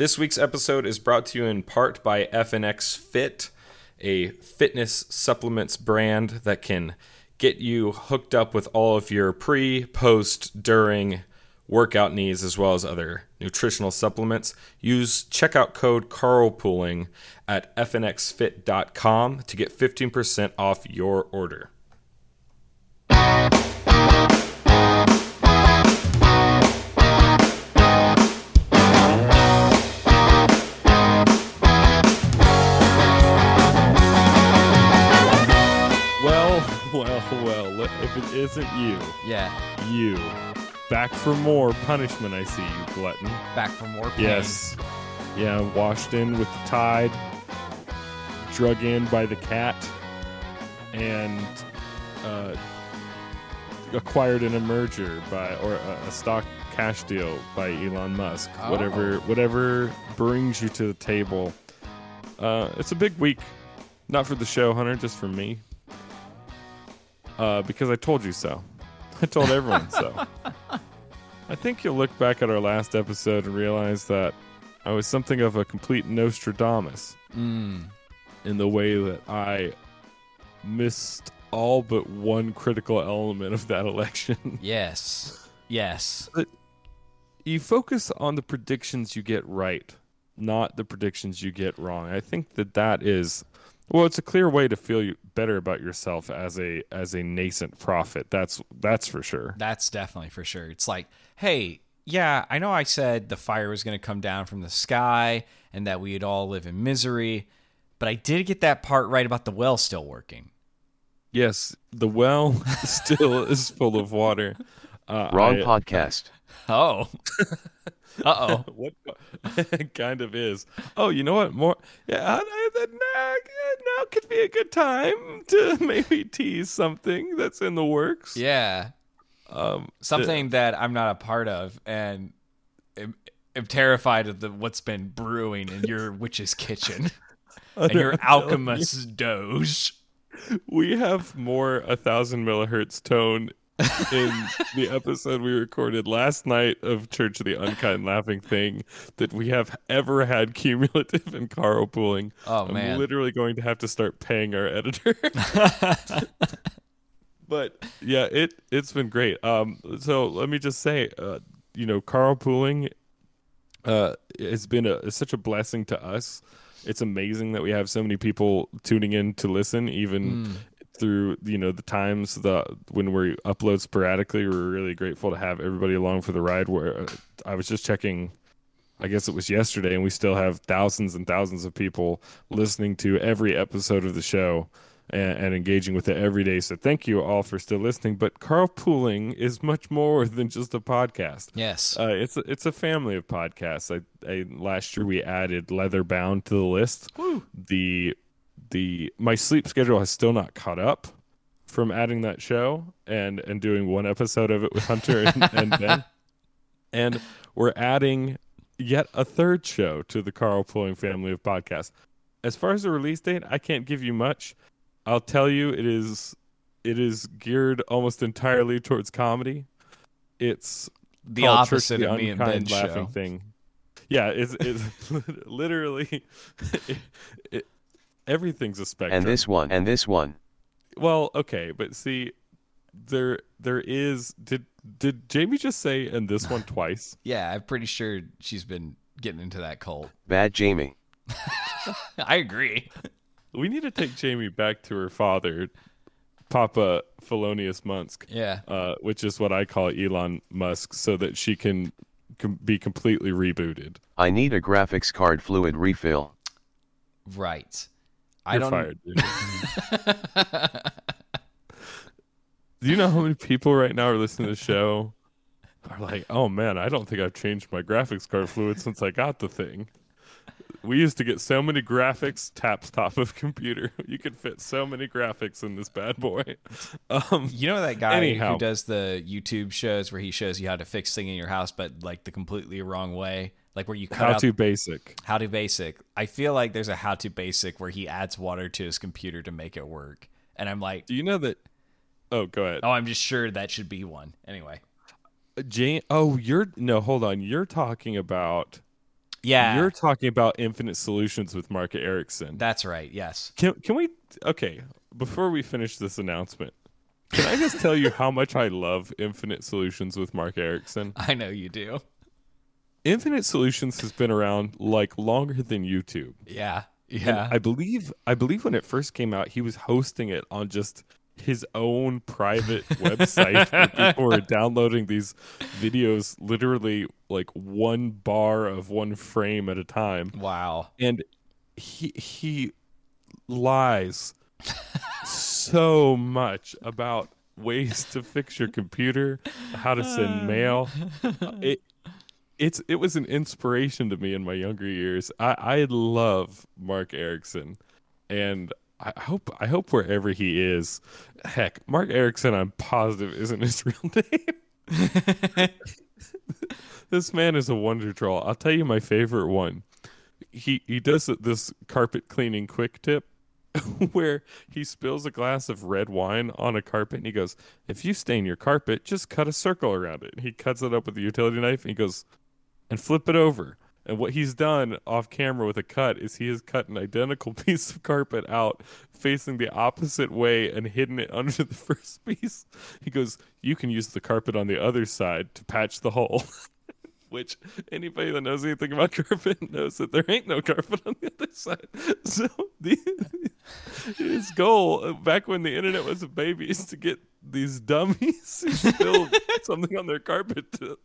This week's episode is brought to you in part by FNX Fit, a fitness supplements brand that can get you hooked up with all of your pre, post, during workout needs as well as other nutritional supplements. Use checkout code carlpooling at fnxfit.com to get 15% off your order. Isn't you, Yeah, you. Back for more punishment, I see you, glutton. back for more pain. Yes. Yeah, washed in with the tide, drug in by the cat, and uh, acquired in a merger by or a, a stock cash deal by Elon Musk. Oh. Whatever, whatever brings you to the table. Uh, it's a big week, not for the show, Hunter, just for me. Uh, because I told you so. I told everyone so. I think you'll look back at our last episode and realize that I was something of a complete Nostradamus Mm. in the way that I missed all but one critical element of that election. Yes. Yes. you focus on the predictions you get right, not the predictions you get wrong. I think that that is well, it's a clear way to feel you- better about yourself as a as a nascent prophet. That's that's for sure. That's definitely for sure. It's like, hey, yeah, I know I said the fire was going to come down from the sky and that we'd all live in misery, but I did get that part right about the well still working. Yes, the well still is full of water. Uh, Wrong I- podcast. Oh. Uh oh. what it kind of is. Oh, you know what? More, yeah, I, I, that now, now could be a good time to maybe tease something that's in the works. Yeah. Um, Something that I'm not a part of and am, am terrified of the what's been brewing in your witch's kitchen and your you, alchemist's doge. We have more a thousand millihertz tone in the episode we recorded last night of Church of the Unkind Laughing Thing that we have ever had cumulative and carpooling. Oh I'm man. literally going to have to start paying our editor. but yeah, it it's been great. Um, so let me just say, uh, you know, carpooling, uh, has been a it's such a blessing to us. It's amazing that we have so many people tuning in to listen, even Mm. Through you know the times the when we upload sporadically. We're really grateful to have everybody along for the ride. Where uh, I was just checking. I guess it was yesterday, and we still have thousands and thousands of people listening to every episode of the show and, and engaging with it every day. So thank you all for still listening. But carpooling is much more than just a podcast. yes. Uh, it's a, it's a family of podcasts. I, I last year we added Leather Bound to the list. The the my sleep schedule has still not caught up from adding that show and and doing one episode of it with Hunter and, and Ben. And we're adding yet a third show to the Carlpooling family of podcasts. As far as the release date, I can't give you much. I'll tell you it is it is geared almost entirely towards comedy. It's the opposite of me and Ben's laughing show. thing. Yeah, it's it's literally it, it, everything's a spectrum. And this one. And this one. well, okay, but see, there there is did did Jamie just say and this one twice? Yeah, I'm pretty sure she's been getting into that cult. Bad Jamie. I agree. We need to take Jamie back to her father, Papa Felonius Musk, Yeah. uh, which is what I call Elon Musk, so that she can, can be completely rebooted. I need a graphics card fluid refill. Right. I You're don't fired. Do you know how many people right now are listening to the show? Are like, oh man, I don't think I've changed my graphics card fluid since I got the thing. We used to get so many graphics taps top of computer. You could fit so many graphics in this bad boy. Um, You know that guy Anyhow. who does the YouTube shows where he shows you how to fix things in your house, but like the completely wrong way, like where you cut how out to basic. how to basic. I feel like there's a how to basic where he adds water to his computer to make it work, and I'm like, Do you know that? Oh, go ahead. oh, I'm just sure that should be one. Anyway, uh, Jane. Oh, you're no. Hold on. You're talking about Yeah, You're talking about Infinite Solutions with Mark Erickson. that's right. Yes. Can can we? Okay, before we finish this announcement, can I just tell you how much I love Infinite Solutions with Mark Erickson? I know you do. Infinite Solutions has been around like longer than YouTube. Yeah. And Yeah. I believe I believe when it first came out, he was hosting it on just his own private website people were downloading these videos literally like one bar of one frame at a time. wow. And he he lies so much about ways to fix your computer, how to send mail. It it's it was an inspiration to me in my younger years. I I love Mark Erickson, and I hope I hope wherever he is, heck, Mark Erickson, I'm positive isn't his real name. this man is a wonder troll. I'll tell you my favorite one. He he does this carpet cleaning quick tip where he spills a glass of red wine on a carpet and he goes, If you stain your carpet, just cut a circle around it. He cuts it up with a utility knife and he goes, and flip it over. And what he's done off camera with a cut is he has cut an identical piece of carpet out facing the opposite way and hidden it under the first piece. He goes, You can use the carpet on the other side to patch the hole. Which anybody that knows anything about carpet knows that there ain't no carpet on the other side. So the, his goal uh, back when the internet was a baby is to get these dummies who spilled something on their carpet to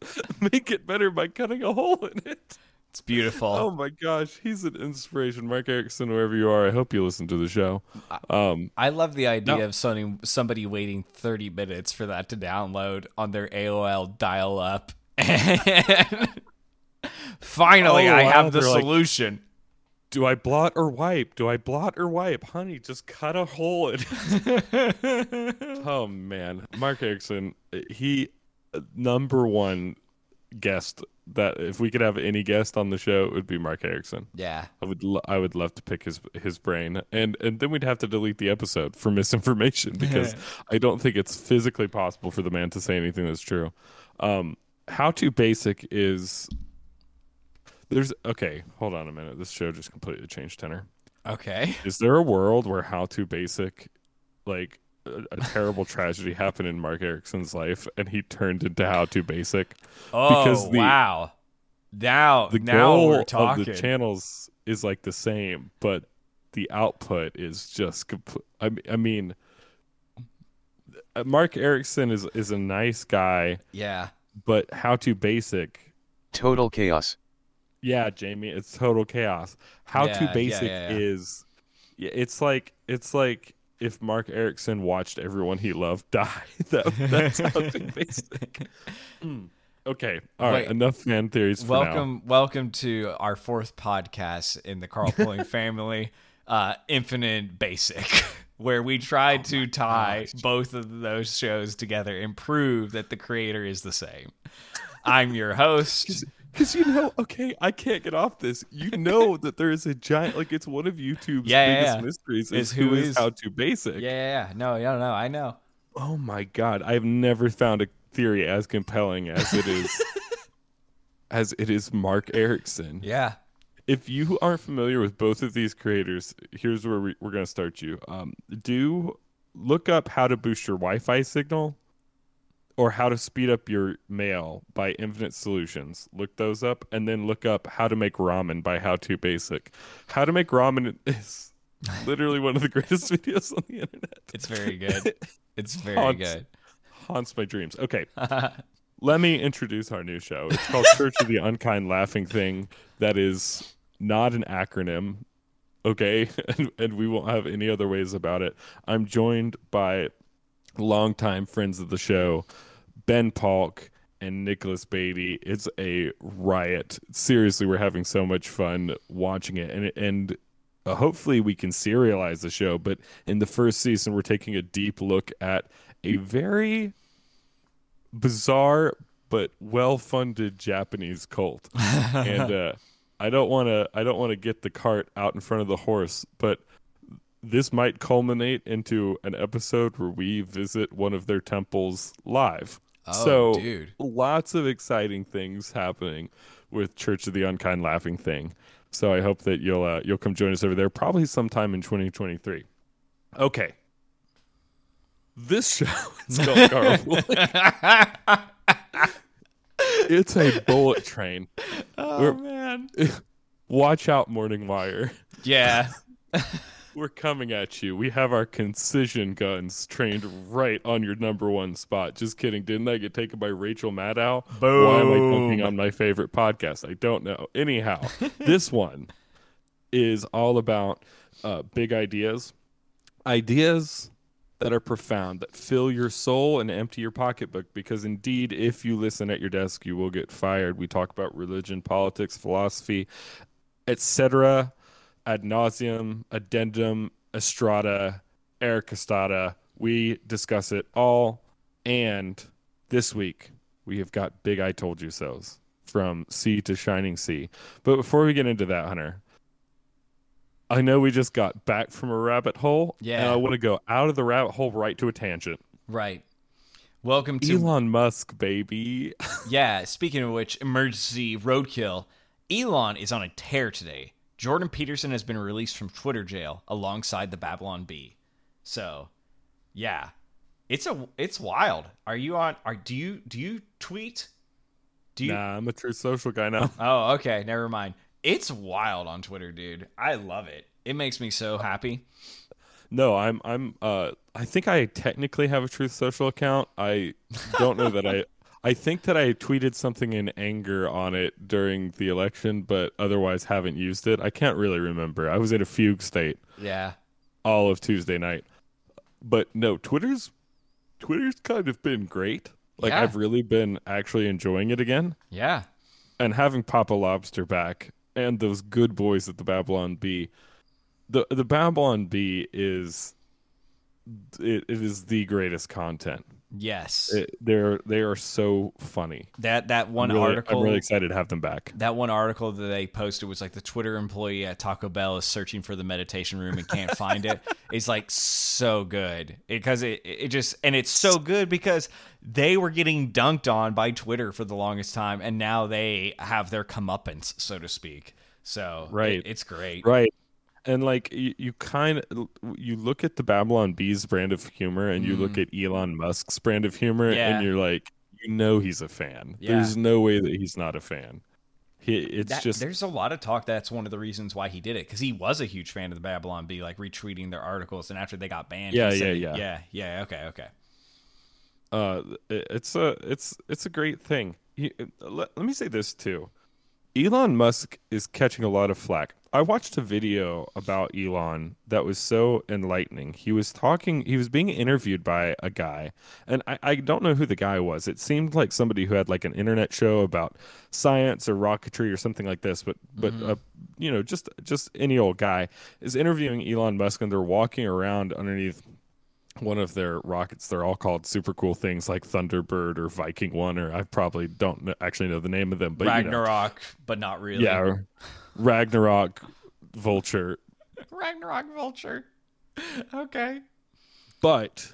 make it better by cutting a hole in it. It's beautiful. Oh my gosh, he's an inspiration, Mark Erickson. Wherever you are, I hope you listen to the show. Um, I love the idea No. of somebody, somebody waiting 30 minutes for that to download on their AOL dial up. And finally, Oh, I wow, have the they're like- solution. Do I blot or wipe? Do I blot or wipe? Honey, just cut a hole in it. oh man, Mark Erickson, he uh, number one guest that if we could have any guest on the show, it would be Mark Erickson. yeah. I would lo- I would love to pick his his brain, and and then we'd have to delete the episode for misinformation because I don't think it's physically possible for the man to say anything that's true. Um, how to basic is there's okay. Hold on a minute. This show just completely changed tenor. Okay. Is there a world where how to basic, like a, a terrible tragedy happened in Mark Erickson's life, and he turned into how to basic? Oh, Because the- wow. Now, the now goal we're of talking. the channels is like the same, but the output is just. Compl- I mean, uh, Mark Erickson is is a nice guy, yeah. but how to basic. Total chaos. Yeah, Jamie, it's total chaos. How Yeah, to basic yeah, yeah. is. It's like it's like if Mark Erickson watched everyone he loved die. that, that's how to basic. Mm. Okay, all right. Wait. Enough fan theories for now. welcome welcome to our fourth podcast in the Carlpooling family, uh, Infinite Basic, where we try to tie both of those shows together and prove that the creator is the same. I'm your host. Because you know, okay, I can't get off this. You know that there is a giant, like it's one of YouTube's Yeah, yeah, biggest yeah. mysteries Is is who is, is- how to basic. Yeah, yeah, yeah. No, yeah, no, I know. Oh my god, I've never found a theory as compelling as it is, as it is Mark Erickson. Yeah. If you aren't familiar with both of these creators, here's where we, we're going to start you. Um, do look up how to boost your Wi-Fi signal or how to speed up your mail by Infinite Solutions. Look those up, and then look up how to make ramen by How to Basic. How to make ramen is literally one of the greatest videos on the internet. It's very good. It's very Haunts- good. Haunts my dreams. Okay, let me introduce our new show. It's called Church of the Unkind Laughing Thing. That is not an acronym. Okay, and, and we won't have any other ways about it. I'm joined by longtime friends of the show, Ben Palk and Nicholas Beatty. It's a riot. Seriously, we're having so much fun watching it, and and uh, hopefully we can serialize the show. But in the first season, we're taking a deep look at a very bizarre but well-funded Japanese cult, and uh, I don't want to I don't want to get the cart out in front of the horse, but this might culminate into an episode where we visit one of their temples live. Oh, so dude. lots of exciting things happening. with Church of the Unkind Laughing thing. So I hope that you'll uh, you'll come join us over there probably sometime in 2023. Okay. This show is called Carpool. it's a bullet train. Oh We're- man. Watch out, Morning Wire. Yeah. We're coming at you. We have our concision guns trained right on your number one spot. Just kidding. Didn't I get taken by Rachel Maddow? Why am I Boom. on my favorite podcast? I don't know. Anyhow, this one is all about uh, big ideas, ideas that are profound, that fill your soul and empty your pocketbook. Because indeed, if you listen at your desk, you will get fired. We talk about religion, politics, philosophy, etc. ad nauseum, addendum, estrada, ericastada. We discuss it all. And this week, we have got big I told you so's from sea to shining sea. But before we get into that, Hunter, I know we just got back from a rabbit hole. Yeah. And I want to go out of the rabbit hole right to a tangent. Right. Welcome to Elon Musk, baby. Yeah, speaking of which, emergency roadkill. Elon is on a tear today. Jordan Peterson has been released from Twitter jail alongside the Babylon Bee. So, yeah. It's a it's wild. Are you on are do you do you tweet? Do you nah, I'm a Truth Social guy now. Oh, okay, never mind. It's wild on Twitter, dude. I love it. It makes me so happy. No, I'm I'm uh I think I technically have a Truth Social account. I don't know that I I think that I tweeted something in anger on it during the election, but otherwise haven't used it. I can't really remember. I was in a fugue state Yeah. all of Tuesday night. But no, Twitter's Twitter's kind of been great. Like Yeah. I've really been actually enjoying it again. Yeah. and having Papa Lobster back and those good boys at the Babylon Bee. The the Babylon Bee is it, it is the greatest content. Yes. It, they're they are so funny. that that one I'm really, article I'm really excited to have them back. that one article that they posted was like the Twitter employee at Taco Bell is searching for the meditation room and can't find it. It's like so good because it, it just and it's so good because they were getting dunked on by Twitter for the longest time and now they have their comeuppance, so to speak. So Right. it- it's great. Right. And like you, you kind of you look at the Babylon Bee's brand of humor and you look at Elon Musk's brand of humor. Yeah. and you're like you know he's a fan. Yeah. There's no way that he's not a fan. He, it's That- just there's a lot of talk that's one of the reasons why he did it because he was a huge fan of the Babylon Bee, like retweeting their articles, and after they got banned, he Yeah, said- yeah, yeah. yeah, yeah. Okay, okay. uh it's a it's it's a great thing He- let, let me say this too elon musk is catching a lot of flack i watched a video about elon that was so enlightening he was talking he was being interviewed by a guy and i, I don't know who the guy was it seemed like somebody who had like an internet show about science or rocketry or something like this but but uh, you know just just any old guy is interviewing elon musk and they're walking around underneath one of their rockets. They're all called super cool things like Thunderbird or Viking One, or I probably don't actually know the name of them. But you know. Ragnarok, but not really. yeah, or Ragnarok, Vulture. Ragnarok Vulture. okay. But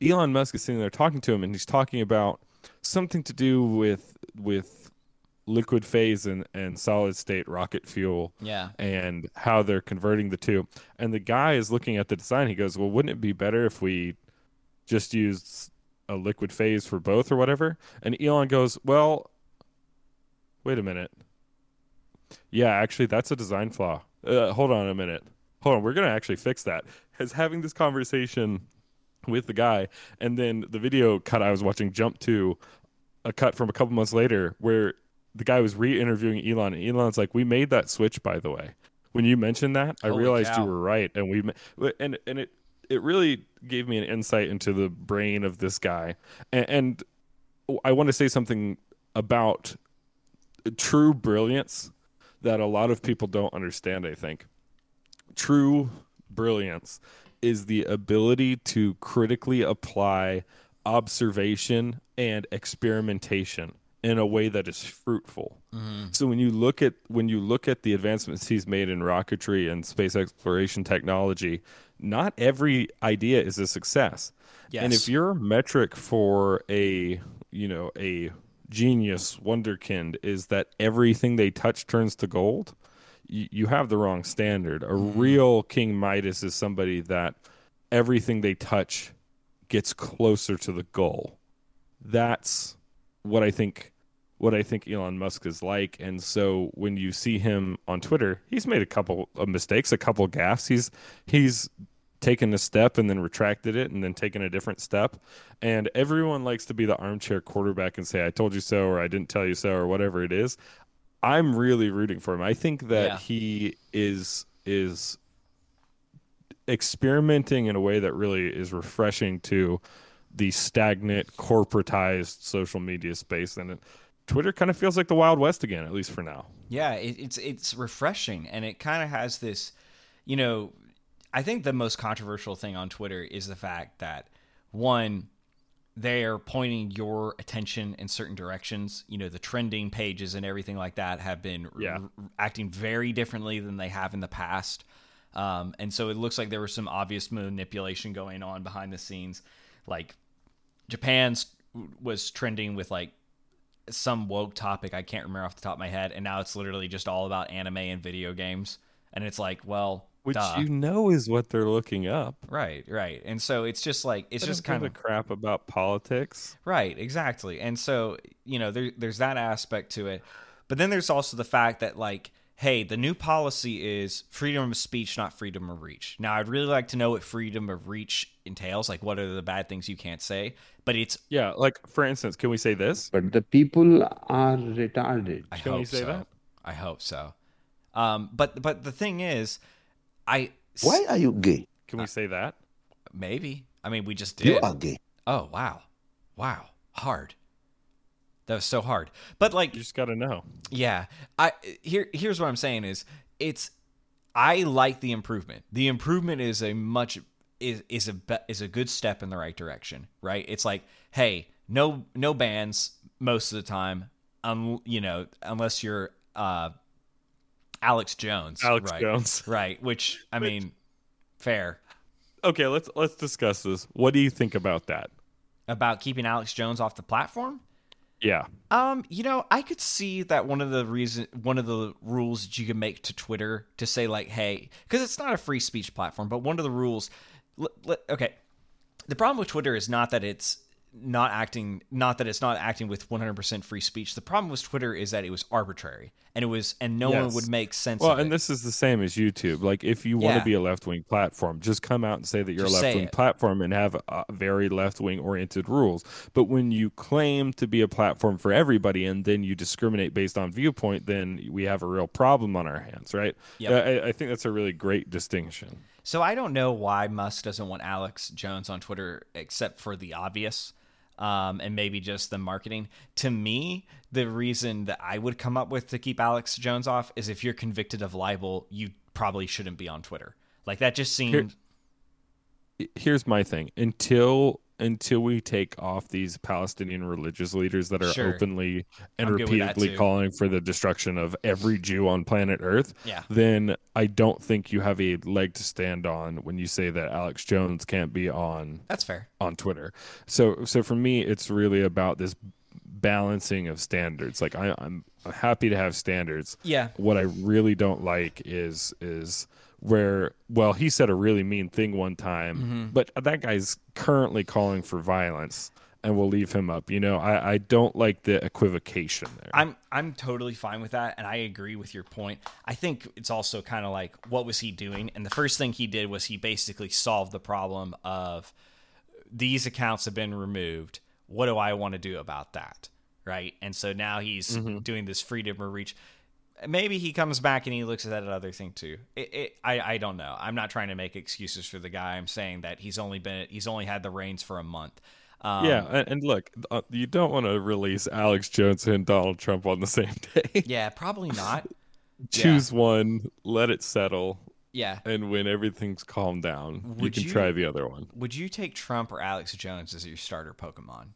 Elon Musk is sitting there talking to him, and he's talking about something to do with with liquid phase and, and solid state rocket fuel Yeah. and how they're converting the two. And the guy is looking at the design. He goes, "Well, wouldn't it be better if we just used a liquid phase for both or whatever?" And Elon goes, "Well, wait a minute. Yeah, actually, that's a design flaw. Uh, hold on a minute. Hold on. We're gonna actually fix that." As having this conversation with the guy, and then the video cut I was watching jump to a cut from a couple months later where the guy was re-interviewing Elon, and Elon's like, "We made that switch, by the way. When you mentioned that, I realized cow. you were right, and we and and it it really gave me an insight into the brain of this guy, and, and I want to say something about true brilliance that a lot of people don't understand. I think true brilliance is the ability to critically apply observation and experimentation in a way that is fruitful. Mm-hmm. So when you look at when you look at the advancements he's made in rocketry and space exploration technology, not every idea is a success. Yes. And if your metric for a, you know, a genius wonderkind is that everything they touch turns to gold. You, you have the wrong standard. A Mm-hmm. real king midas is somebody that everything they touch gets closer to the goal. That's what i think what i think elon musk is like. And so when you see him on twitter he's made a couple of mistakes a couple gaffes. He's he's taken a step and then retracted it and then taken a different step. And everyone likes to be the armchair quarterback and say, I told you so, or I didn't tell you so, or whatever it is. I'm really rooting for him. I think that Yeah. he is is experimenting in a way that really is refreshing to the stagnant corporatized social media space and it, Twitter kind of feels like the Wild West again, at least for now. Yeah, it, it's it's refreshing, and it kind of has this, you know, I think the most controversial thing on Twitter is the fact that one, they are pointing your attention in certain directions. You know, the trending pages and everything like that have been Yeah. r- acting very differently than they have in the past. Um, and so it looks like there was some obvious manipulation going on behind the scenes. Like Japan's was trending with like some woke topic I can't remember off the top of my head, and now it's literally just all about anime and video games. And it's like, well, Which duh. you know is what they're looking up. right, right. And so it's just like it's just kind of crap about politics. right, exactly. And so you know, there, there's that aspect to it, but then there's also the fact that like, hey, the new policy is freedom of speech, not freedom of reach. Now, I'd really like to know what freedom of reach entails. Like, what are the bad things you can't say? But it's Yeah, like for instance, can we say this? But the people are retarded. I Can we say so. that? I hope so. Um, but but the thing is, I Why are you gay? Can we say that? maybe I mean we just did. You are gay. Oh wow, wow, hard. That was so hard. But like, You just got to know. yeah, I here here's what I'm saying is it's I like the improvement. The improvement is a much is is a be- is a good step in the right direction, right? It's like, hey, no no bans most of the time, um, you know, unless you're uh Alex Jones, Alex right? Jones. right? Which I mean, fair Okay, let's let's discuss this. What do you think about that? about keeping Alex Jones off the platform. Yeah. Um, you know, I could see that one of the reason one of the rules that you can make to Twitter to say like, hey, because it's not a free speech platform, but one of the rules. l- l- okay, the problem with Twitter is not that it's not acting, not that it's not acting with 100% free speech. The problem with Twitter is that it was arbitrary and it was, and no one would make sense. Well, and it. this is the same as YouTube. Like, if you want Yeah. to be a left wing platform, just come out and say that you're Just a left wing platform and have uh, very left wing oriented rules. But when you claim to be a platform for everybody and then you discriminate based on viewpoint, then we have a real problem on our hands, right? Yep. I, I think that's a really great distinction. So I don't know why Musk doesn't want Alex Jones on Twitter except for the obvious. Um, and maybe just the marketing. To me, the reason that I would come up with to keep Alex Jones off is if you're convicted of libel, you probably shouldn't be on Twitter. Like that just seemed here's my thing until until we take off these palestinian religious leaders that are Sure. openly and I'm good with that repeatedly calling for the destruction of every jew on planet earth Yeah. then i don't think you have a leg to stand on when you say that alex jones can't be on that's fair. on twitter so so for me it's really about this balancing of standards like I, i'm i'm happy to have standards Yeah. what I really don't like is is where well he said a really mean thing one time, Mm-hmm. but that guy's currently calling for violence, and we'll leave him up. You know, I I don't like the equivocation there. I'm I'm totally fine with that, and I agree with your point. I think it's also kind of like what was he doing? And the first thing he did was he basically solved the problem of these accounts have been removed. What do I want to do about that? Right, and so now he's doing this freedom of reach. Maybe he comes back and he looks at that other thing too. It, it, I I don't know. I'm not trying to make excuses for the guy. I'm saying that he's only been he's only had the reins for a month. Um, yeah, and, and look, uh, you don't want to release Alex Jones and Donald Trump on the same day. Yeah, probably not. Choose one, let it settle, Yeah. and when everything's calmed down, you can you- try the other one. Would you take Trump or Alex Jones as your starter Pokemon?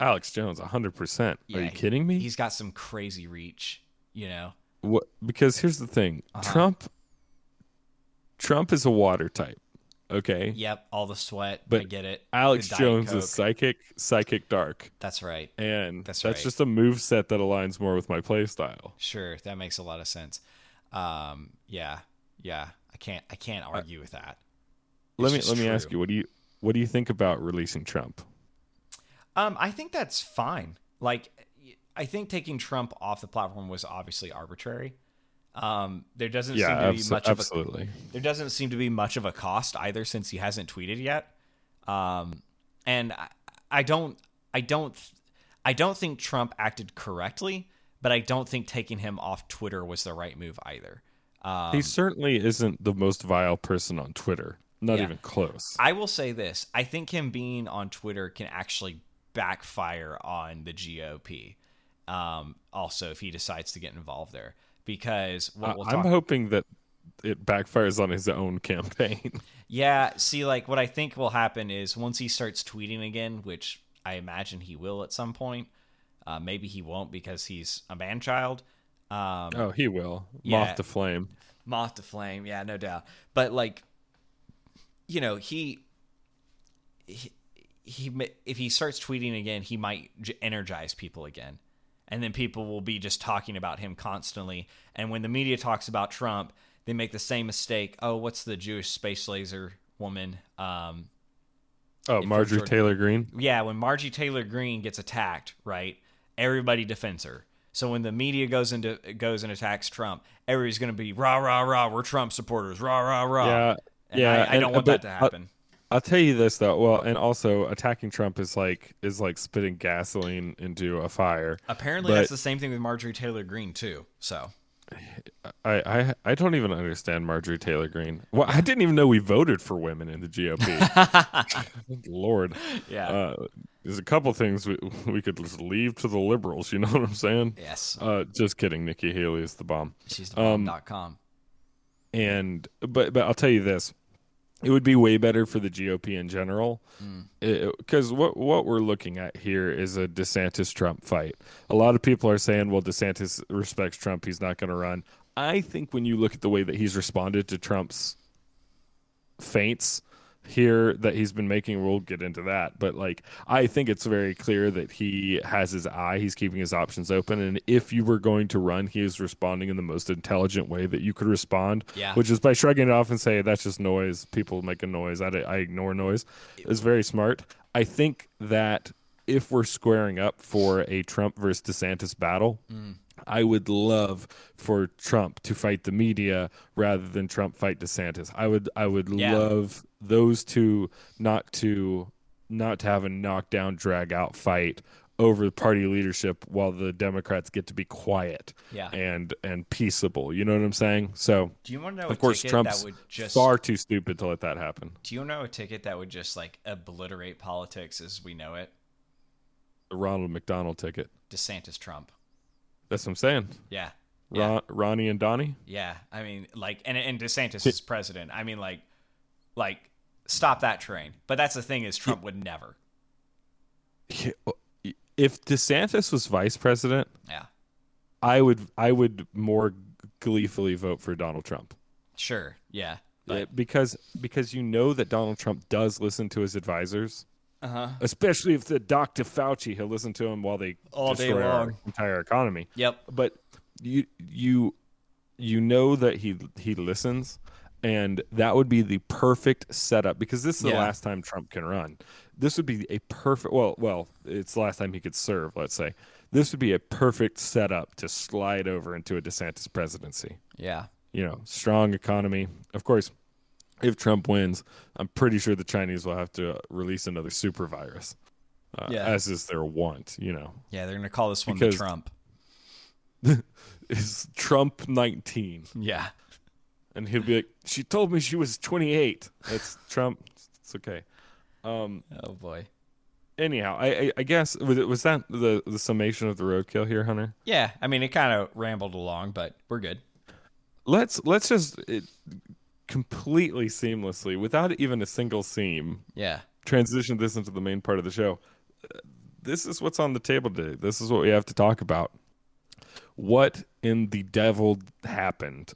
Alex Jones, hundred percent. Are you Yeah, kidding me? He's got some crazy reach, you know. What? Because here's the thing: Uh-huh. Trump. Trump is a water type. Okay. Yep, all the sweat. But I get it. Alex Jones Coke. is psychic, psychic dark, That's right. and That's that's, right. just a move set that aligns more with my play style. Sure, that makes a lot of sense. Um, yeah, yeah. I can't. I can't argue with that. Let me let me ask you, what do you what do you think about releasing Trump? Um, I think that's fine. Like, I think taking Trump off the platform was obviously arbitrary. Um, there doesn't Yeah, seem to be abso- much of a there doesn't seem to be much of a cost either since he hasn't tweeted yet. Um, and I, I don't, I don't, I don't think Trump acted correctly, but I don't think taking him off Twitter was the right move either. Um, he certainly isn't the most vile person on Twitter. Not Yeah. even close. I will say this: I think him being on Twitter can actually backfire on the GOP. Um, also, if he decides to get involved there, because what we'll I'm talk hoping that it backfires on his own campaign. Yeah, see, like what I think will happen is once he starts tweeting again, which I imagine he will at some point. Uh, maybe he won't because he's a man child. Um, oh, he will. Yeah. Moth to flame. Moth to flame, yeah, no doubt. But like, you know, he, he, he if he starts tweeting again, he might energize people again, and then people will be just talking about him constantly. And when the media talks about Trump, they make the same mistake. Oh, what's the Jewish space laser woman? Um, Oh, Marjorie Taylor Greene. yeah, when Margie Taylor Greene gets attacked, right? Everybody defends her. So when the media goes into goes and attacks Trump, everybody's going to be rah rah rah. We're Trump supporters. Rah rah rah. Yeah, And yeah. I, I don't want but that to I'll- happen. I'll tell you this though. Well, and also attacking Trump is like is like spitting gasoline into a fire. Apparently, but- that's the same thing with Marjorie Taylor Greene too. So I, I I don't even understand Marjorie Taylor Greene. Well, I didn't even know we voted for women in the GOP. Lord, yeah, uh, there's a couple things we we could just leave to the liberals. You know what I'm saying? yes, Uh, just kidding. Nikki Haley is the bomb. she's the um, bomb dot com. and but but I'll tell you this, it would be way better for the GOP in general, hmm. because what what we're looking at here is a DeSantis Trump fight. A lot of people are saying, well, DeSantis respects Trump; he's not going to run. I think when you look at the way that he's responded to Trump's feints here that he's been making we'll get into that. But like i think it's very clear that he has his eye he's keeping his options open and if you were going to run he is responding in the most intelligent way that you could respond Yeah. which is by shrugging it off and say that's just noise. People make a noise. I, I ignore noise. Is very smart. I think that if we're squaring up for a trump versus desantis battle mm. I would love for Trump to fight the media rather than Trump fight DeSantis. I would I would Yeah. love those two not to not to have a knockdown drag out fight over the party leadership while the Democrats get to be quiet Yeah. and and peaceable. You know what I'm saying? So Do you want to know of a course Trump's that would just far too stupid to let that happen. Do you know a ticket that would just like obliterate politics as we know it? The Ronald McDonald ticket. DeSantis Trump. That's what I'm saying. Yeah. Yeah. Ronnie and Donnie. Yeah, I mean, like, and and DeSantis is president. I mean, like, like, stop that train. But that's the thing is, Trump would never. If DeSantis was vice president, Yeah, I would I would more gleefully vote for Donald Trump. sure. Yeah, Uh, because because you know that Donald Trump does listen to his advisors, uh huh. especially if the Dr. Fauci he'll listen to him while they All day destroy our long. entire economy. Yep. But you you you know that he he listens and that would be the perfect setup because this is the Yeah. last time Trump can run. This would be a perfect well well it's the last time he could serve, let's say. This would be a perfect setup to slide over into a DeSantis presidency Yeah. you know, strong economy. Of course, if Trump wins, I'm pretty sure the Chinese will have to release another super virus, uh, Yeah. as is their want. You know, Yeah, they're gonna call this one Because- the Trump. is Trump 19, Yeah. and he'll be like, "She told me she was 28." That's Trump. It's okay. Um. Oh boy. Anyhow, I I, I guess was was that the the summation of the roadkill here, Hunter? Yeah, I mean, it kind of rambled along, but we're good. Let's let's just completely seamlessly, without even a single seam, Yeah. transition this into the main part of the show. Uh, This is what's on the table today. This is what we have to talk about. What in the devil happened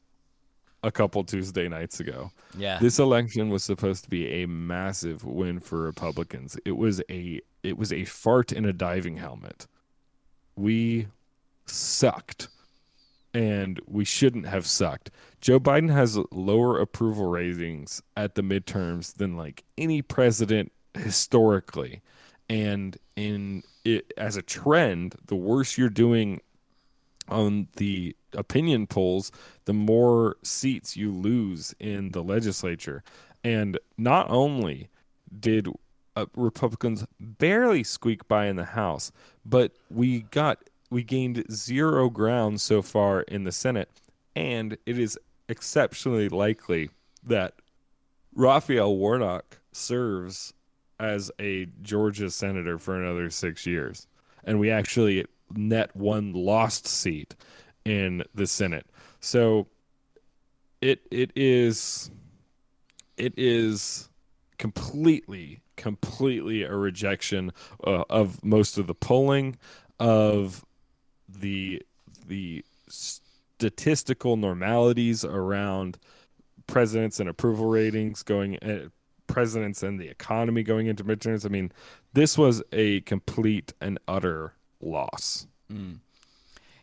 a couple Tuesday nights ago. Yeah. This election was supposed to be a massive win for Republicans. It was a it was a fart in a diving helmet. We sucked and we shouldn't have sucked. Joe Biden has lower approval ratings at the midterms than like any president historically. And in it as a trend, the worse you're doing on the opinion polls, the more seats you lose in the legislature. And not only did uh, Republicans barely squeak by in the House, but we got we gained zero ground so far in the Senate, and it is exceptionally likely that Raphael Warnock serves as a Georgia senator for another six years, and we actually net one lost seat in the Senate. So it it is it is completely completely a rejection uh, of most of the polling of the the statistical normalities around presidents and approval ratings going uh, presidents and the economy going into midterms. I mean this was a complete and utter loss.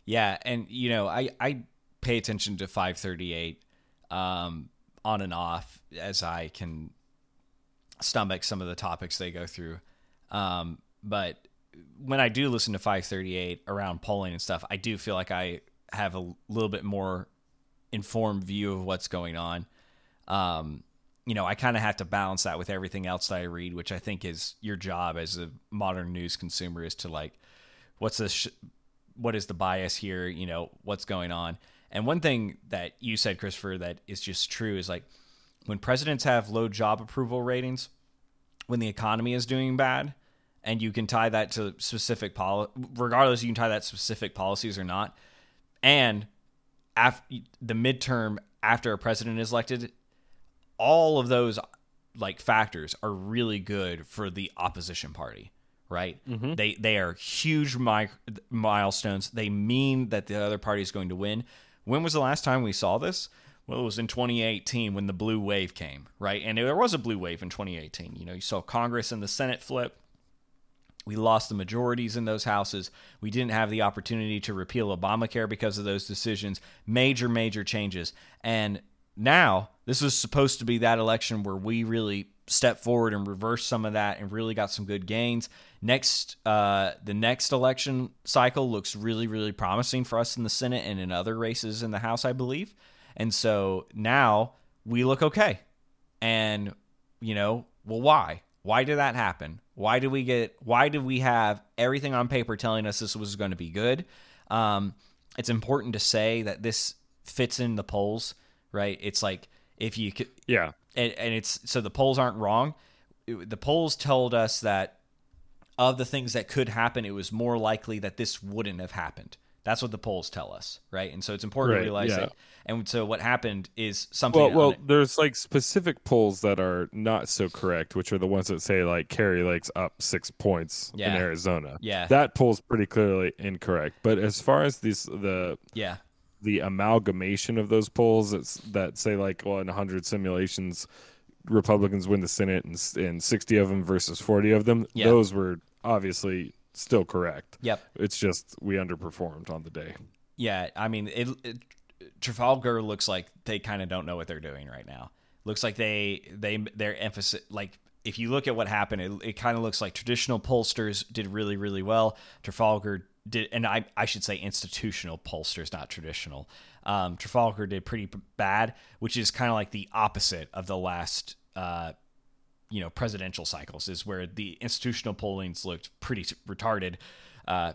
Yeah, and you know, I I pay attention to 538 um, on and off as I can stomach some of the topics they go through. Um, but when I do listen to 538 around polling and stuff, I do feel like I have a little bit more informed view of what's going on. Um, you know, I kind of have to balance that with everything else that I read, which I think is your job as a modern news consumer is to like, what's this sh- what is the bias here you know what's going on and one thing that you said christopher that is just true is like when presidents have low job approval ratings when the economy is doing bad and you can tie that to specific poli- regardless you can tie that to specific policies or not. And af- the midterm after a president is elected all of those like factors are really good for the opposition party right? Mm-hmm. They they are huge mi- milestones. They mean that the other party is going to win. When was the last time we saw this? Well it was in 2018 when the blue wave came right? And there was a blue wave in 2018 you know you saw congress and the senate flip we lost the majorities in those houses. We didn't have the opportunity to repeal Obamacare because of those decisions. Major, major changes. And now, this was supposed to be that election where we really stepped forward and reversed some of that and really got some good gains. Next, uh, the next election cycle looks really, really promising for us in the Senate and in other races in the House, I believe. And so now we look okay. And, you know, well, why? Why did that happen? Why did we get? Why did we have everything on paper telling us this was going to be good? Um, it's important to say that this fits in the polls, right? It's like if you could, yeah and, and it's so the polls aren't wrong. It- the polls told us that of the things that could happen, it was more likely that this wouldn't have happened. That's what the polls tell us, right? And so it's important Right, to realize yeah. that. And so what happened is something. Well, well, there's like specific polls that are not so correct, which are the ones that say like Kari Lake's up six points Yeah. in Arizona. Yeah. that poll's pretty clearly incorrect. But as far as these the yeah, the amalgamation of those polls that's, that say like well in 100 simulations Republicans win the Senate and, and 60 of them versus 40 of them, Yeah. those were obviously still correct. yep. It's just we underperformed on the day. Yeah, I mean, it, it Trafalgar looks like they kind of don't know what they're doing right now. Looks like they they their emphasis like if you look at what happened, it, it kind of looks like traditional pollsters did really really well. Trafalgar did, and I I should say institutional pollsters, not traditional. Um, Trafalgar did pretty bad, which is kind of like the opposite of the last. Uh, you know presidential cycles is where the institutional pollings looked pretty retarded. Uh,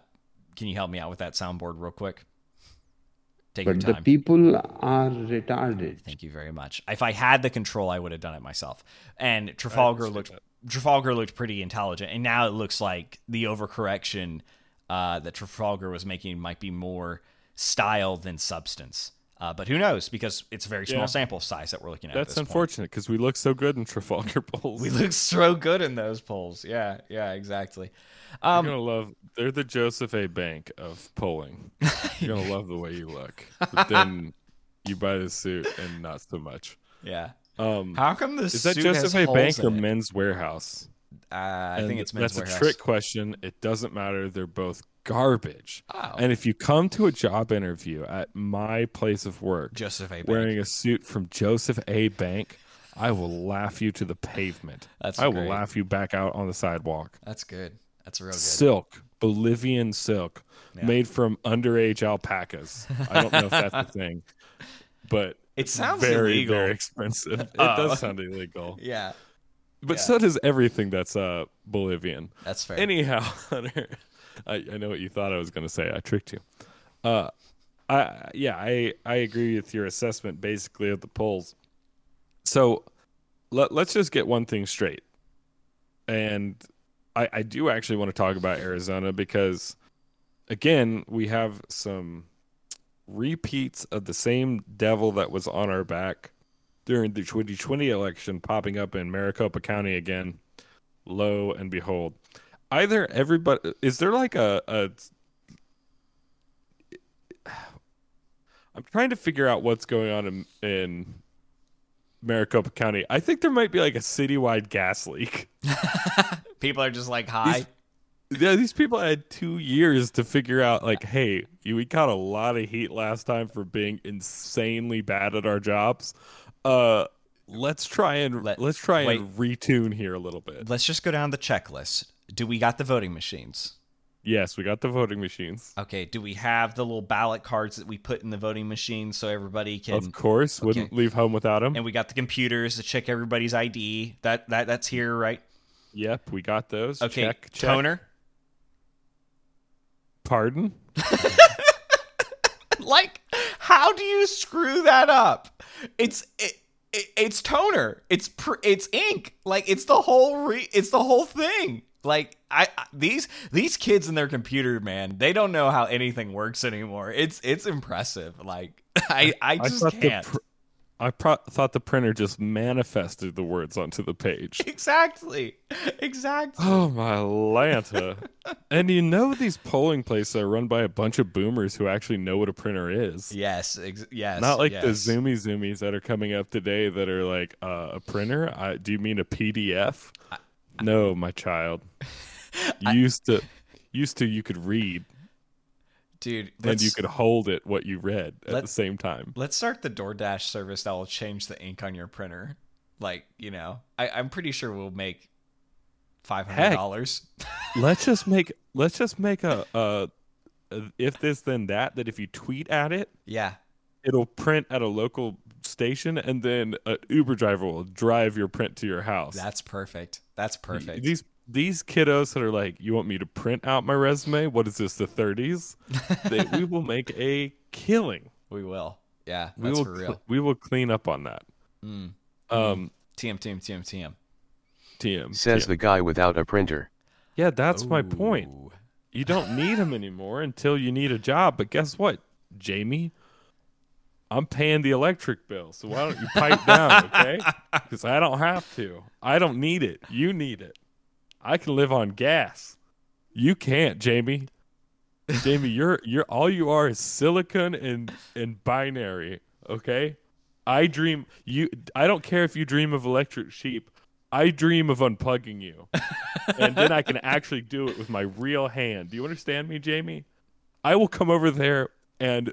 can you help me out with that soundboard real quick? Take But your the people are retarded. Thank you very much. If I had the control, I would have done it myself. And Trafalgar looked Trafalgar looked pretty intelligent, and now it looks like the overcorrection uh, that Trafalgar was making might be more style than substance. Uh, but who knows? Because it's a very small Yeah. sample size that we're looking at. at That's this unfortunate because we look so good in Trafalgar polls. We look so good in those polls. Yeah, yeah, exactly. You're Um, gonna love. They're the Joseph A. Bank of polling. You're gonna love the way you look. But then you buy the suit and not so much. Yeah. Um, How come the is that Joseph A. Bank or? Men's Wearhouse? Uh, I think it's men's that's warehouse. a trick question. It doesn't matter. They're both garbage. Oh. And if you come to a job interview at my place of work Joseph A. Bank. wearing a suit from Joseph A. Bank, I will laugh you to the pavement. That's I will great. laugh you back out on the sidewalk. That's good. That's real good. Silk, Bolivian silk, Yeah. made from underage alpacas. I don't know if that's a thing, but It sounds very, illegal. very expensive. It Oh. does sound illegal, Yeah, but Yeah. so does everything that's uh Bolivian. that's fair. Anyhow, Hunter, I, I know what you thought I was going to say. I tricked you. Uh, I yeah, I I agree with your assessment basically of the polls. So let let's just get one thing straight, and I I do actually want to talk about Arizona because again we have some repeats of the same devil that was on our back during the 2020 election popping up in Maricopa County again. Lo and behold, either everybody is there like a, a I'm trying to figure out what's going on in, in Maricopa County. I think there might be like a citywide gas leak. People are just like, "Hi." Yeah, these people had two years to figure out, like, hey, you- we got a lot of heat last time for being insanely bad at our jobs. Uh, let's try and Let- let's try wait. and retune here a little bit. Let's just go down the checklist. Do we got the voting machines? Yes, we got the voting machines. Okay. Do we have the little ballot cards that we put in the voting machine so everybody can? Of course, wouldn't leave home without them. And we got the computers to check everybody's ID. That that that's here, right? Yep, we got those. Okay. check, check. Toner. Pardon? Like, how do you screw that up? It's it, it, it's toner. It's pr- it's ink. Like it's the whole re- it's the whole thing. Like I, I these these kids and their computer man, they don't know how anything works anymore. It's it's impressive. Like I I just the can't. pr- I pro- thought the printer just manifested the words onto the page. exactly. Exactly. Oh my Lanta. and you know these polling places are run by a bunch of boomers who actually know what a printer is. Yes, ex- yes. Not like the yes. zoomy zoomies that are coming up today that are like uh, a printer. I, do you mean a PDF? no, my child. Used to used to you could read dude. and you could hold it what you read at the Let's- same time. Let's start the DoorDash service that will change the ink on your printer. Like, you know, I, I'm pretty sure we'll make five hundred dollars. let's just make let's just make a, a, a if this then that that if you tweet at it Yeah. it'll print at a local station and then an uber driver will drive your print to your house That's perfect. That's perfect. these these kiddos that are like you want me to print out my resume what is this the 30s they, we will make a killing we will. Yeah, we will for cl- real. Mm. we will clean up on that um TM, TM, TM, TM. tm Says TM. the guy without a printer. yeah that's my point You don't need them anymore until you need a job. But guess what, Jamie? I'm paying the electric bill, so why don't you pipe down, okay? Because I don't have to. I don't need it. You need it. I can live on gas. You can't, Jamie. Jamie, you're you're all you are is silicon and and binary, okay? I dream you I don't care if you dream of electric sheep. I dream of unplugging you. and then I can actually do it with my real hand. Do you understand me, Jamie? I will come over there and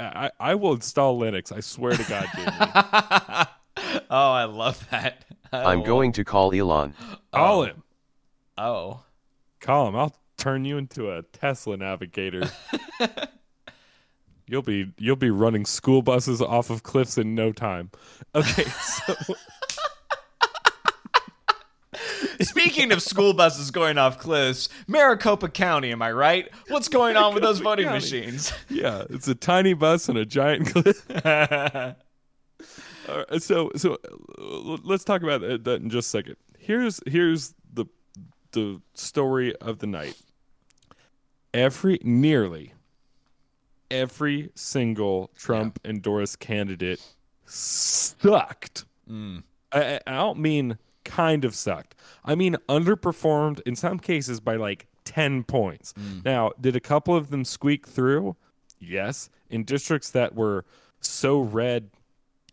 I, I will install Linux. I swear to God, Jamie. oh, I love that. I'm Oh. going to call Elon. Call oh. him. Oh. Him. I'll turn you into a Tesla navigator. you'll be you'll be running school buses off of cliffs in no time. Okay, so Speaking of school buses going off cliffs, Maricopa County, am I right? What's going on with those voting County. machines? yeah, it's a tiny bus and a giant cliff. All right, so so uh, let's talk about that in just a second. Here's here's the story of the night. Every nearly every single Trump endorsed candidate sucked. Mm. I, I I don't mean kind of sucked. I mean underperformed in some cases by like 10 points. Mm. Now, did a couple of them squeak through? Yes. In districts that were so red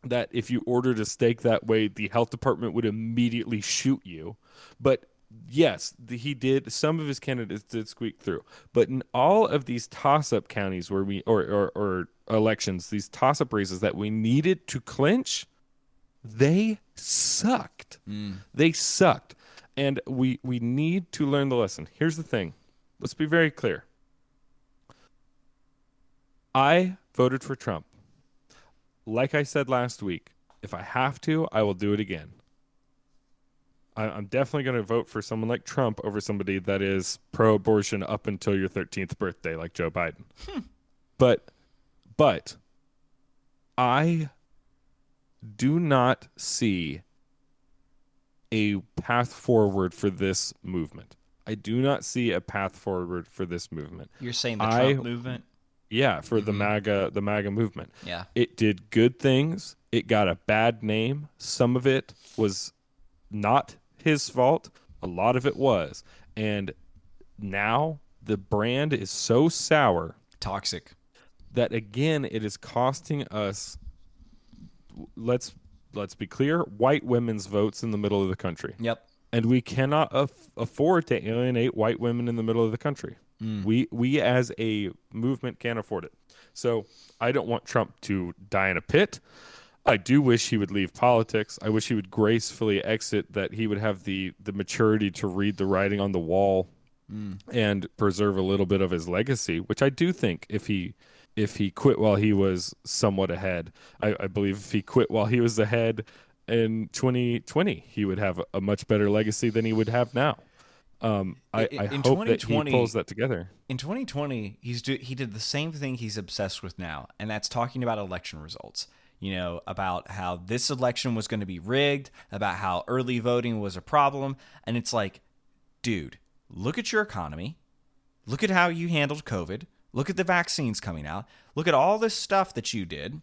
that if you ordered a steak that way, the health department would immediately shoot you. But yes, the, he did. Some of his candidates did squeak through, but in all of these toss-up counties where we or or, or elections, these toss-up races that we needed to clinch, they sucked. Hmm. They sucked, and we we need to learn the lesson. Here's the thing. Let's be very clear. I voted for Trump. Like I said last week, if I have to, I will do it again. I, I'm definitely going to vote for someone like Trump over somebody that is pro abortion up until your 13th birthday, like Joe Biden. Hmm. But, but, I do not see a path forward for this movement. I do not see a path forward for this movement. You're saying the I- Trump movement? Yeah, for the mm-hmm. MAGA the MAGA movement. Yeah. It did good things. It got a bad name. Some of it was not his fault. A lot of it was. And now the brand is so sour Toxic. that again it is costing us let's let's be clear, white women's votes in the middle of the country Yep. and we cannot af- afford to alienate white women in the middle of the country. Mm. We we as a movement can't afford it. So I don't want Trump to die in a pit. I do wish he would leave politics. I wish he would gracefully exit. That he would have the the maturity to read the writing on the wall and preserve a little bit of his legacy. Which I do think if he if he quit while he was somewhat ahead, I, I believe if he quit while he was ahead in 2020, he would have a much better legacy than he would have now. Um, I, In- I in hope that he 2020 pulls that together. In 2020, he's do, he did the same thing he's obsessed with now, and that's talking about election results. You know, about how this election was going to be rigged, about how early voting was a problem, and it's like, dude, look at your economy. Look at how you handled COVID. Look at the vaccines coming out. Look at all this stuff that you did.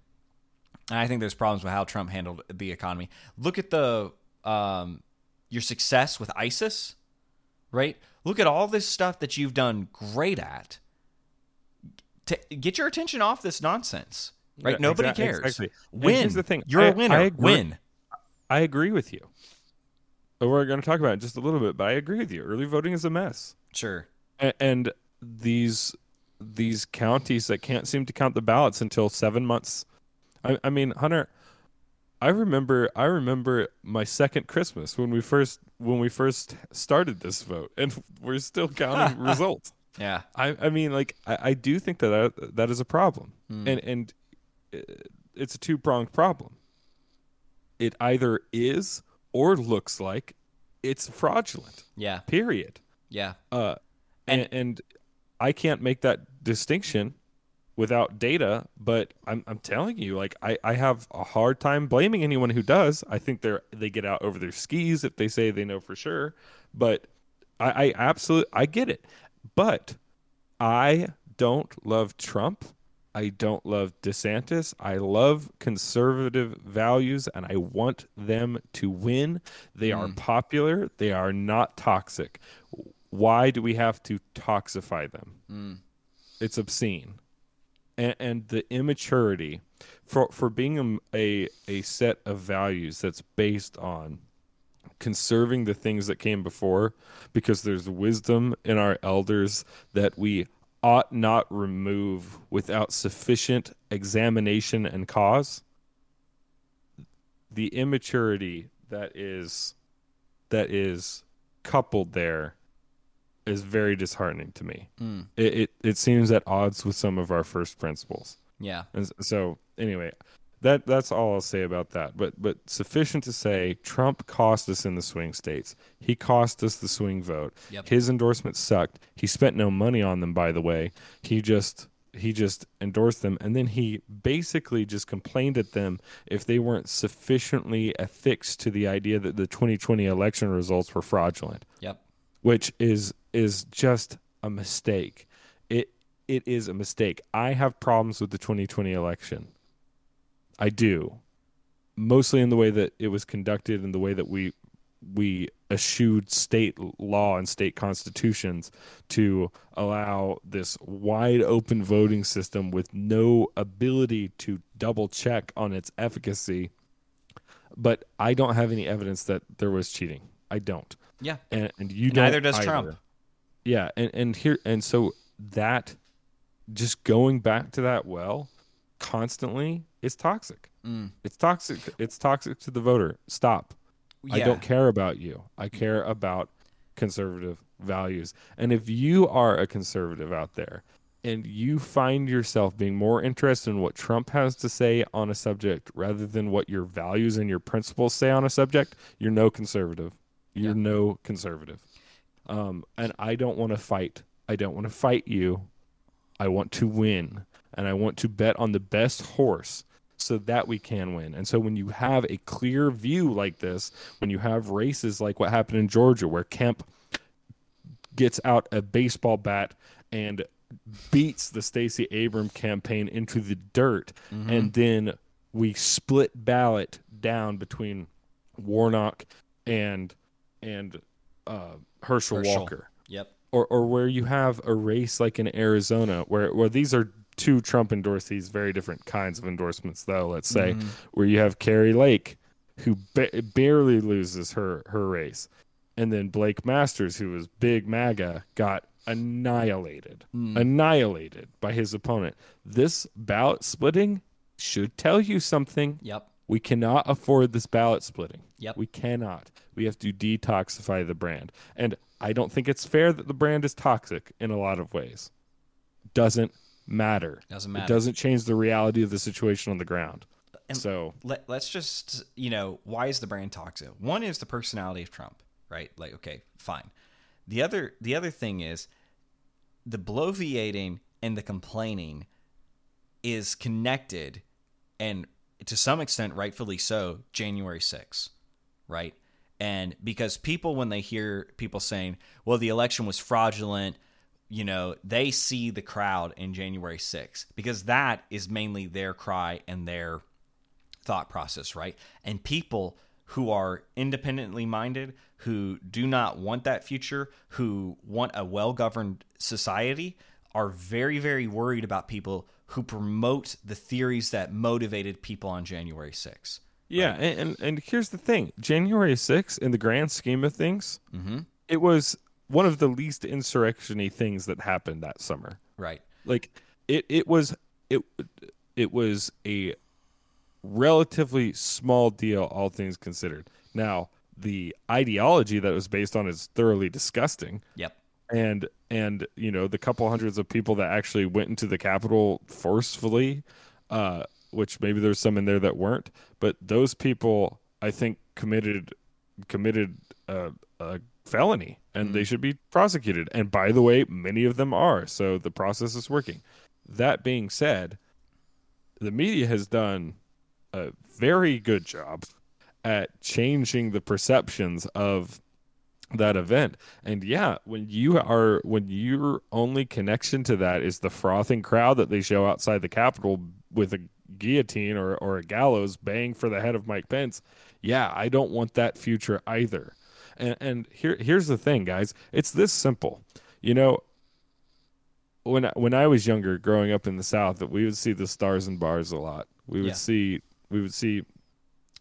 And I think there's problems with how Trump handled the economy. Look at the um, your success with ISIS, right? Look at all this stuff that you've done great at. To get your attention off this nonsense, right? Yeah, Nobody exact- cares. exactly. Win. here's the thing. You're I- a winner. I agree. Win. I agree with you. But We're going to talk about it just a little bit, but I agree with you. Early voting is a mess. Sure. A- and these these counties that can't seem to count the ballots until seven months. I, I mean, Hunter, I remember I remember my second Christmas when we first when we first started this vote, and we're still counting results. Yeah. I, I mean, like I, I do think that that, that is a problem, and and uh, it's a two pronged problem. It either is or looks like it's fraudulent. Yeah. Period. Yeah. Uh, and, and I can't make that distinction without data, but I'm I'm telling you, like I, I have a hard time blaming anyone who does. I think they're they get out over their skis if they say they know for sure. But I, I absolutely I get it. But I don't love Trump. I don't love DeSantis. I love conservative values and I want them to win. They are hmm. popular. They are not toxic. Why do we have to toxify them? Hmm. It's obscene. And, and the immaturity for for being a, a a set of values that's based on conserving the things that came before because there's wisdom in our elders that we ought not remove without sufficient examination and cause? The immaturity that is that is coupled there is very disheartening to me. Hmm. It, it it seems at odds with some of our first principles. Yeah. and so anyway, that that's all I'll say about that. But but sufficient to say Trump cost us in the swing states. He cost us the swing vote. Yep. His endorsements sucked. He spent no money on them by the way. He just he just endorsed them and then he basically just complained at them if they weren't sufficiently affixed to the idea that the 2020 election results were fraudulent Yep. which is is just a mistake. It it is a mistake. I have problems with the 2020 election. I do. Mostly in the way that it was conducted and the way that we we eschewed state law and state constitutions to allow this wide open voting system with no ability to double check on its efficacy. But I don't have any evidence that there was cheating. I don't. Yeah. And, and you don't Neither does either. Trump. Yeah, and and here and so that just going back to that well constantly is toxic. Mm. It's toxic. It's toxic to the voter. Stop. I don't care about you. I care about conservative values. And if you are a conservative out there and you find yourself being more interested in what Trump has to say on a subject rather than what your values and your principles say on a subject, you're no conservative. You're no conservative. Um, and I don't want to fight. I don't want to fight you. I want to win. And I want to bet on the best horse so that we can win. And so when you have a clear view like this, when you have races like what happened in Georgia, where Kemp gets out a baseball bat and beats the Stacey Abram campaign into the dirt, and then we split ballot down between Warnock and and uh, Herschel, Herschel. Walker Yep. or or where you have a race like in Arizona, where where these are two Trump endorsees, very different kinds of endorsements, though. Let's say mm-hmm. where you have Kari Lake, who ba- barely loses her her race, and then Blake Masters, who was big MAGA, got annihilated, mm. annihilated by his opponent. This ballot splitting should tell you something. Yep. We cannot afford this ballot splitting. Yep. We cannot. We have to detoxify the brand. And I don't think it's fair that the brand is toxic in a lot of ways. Doesn't matter. Doesn't matter. It doesn't change the reality of the situation on the ground. And- so, Let, let's just, you know, why is the brand toxic? One is the personality of Trump, right? Like, okay, fine. The other, the other thing is the bloviating and the complaining is connected, and to some extent, rightfully so, January 6th, right? And because people, when they hear people saying, well, the election was fraudulent, you know, they see the crowd in January 6th because that is mainly their cry and their thought process, right? And people who are independently minded, who do not want that future, who want a well governed society, are very, very worried about people who promote the theories that motivated people on January 6th. yeah. And, and, and here's the thing January 6th, in the grand scheme of things, Mm-hmm. it was one of the least insurrection y things that happened that summer. Right. like it it was it it was a relatively small deal all things considered now the ideology that it was based on is thoroughly disgusting Yep. and and you know the couple hundreds of people that actually went into the capitol forcefully uh which maybe there's some in there that weren't but those people i think committed committed a, a felony and they mm-hmm. should be prosecuted and by the way many of them are so the process is working that being said the media has done a very good job at changing the perceptions of that event. And yeah, when you are when your only connection to that is the frothing crowd that they show outside the Capitol with a guillotine or, or a gallows bang for the head of Mike Pence, yeah, I don't want that future either. And and here here's the thing, guys. It's this simple. You know, when I- when I was younger, growing up in the South, that we would see the stars and bars a lot. We would Yeah. see we would see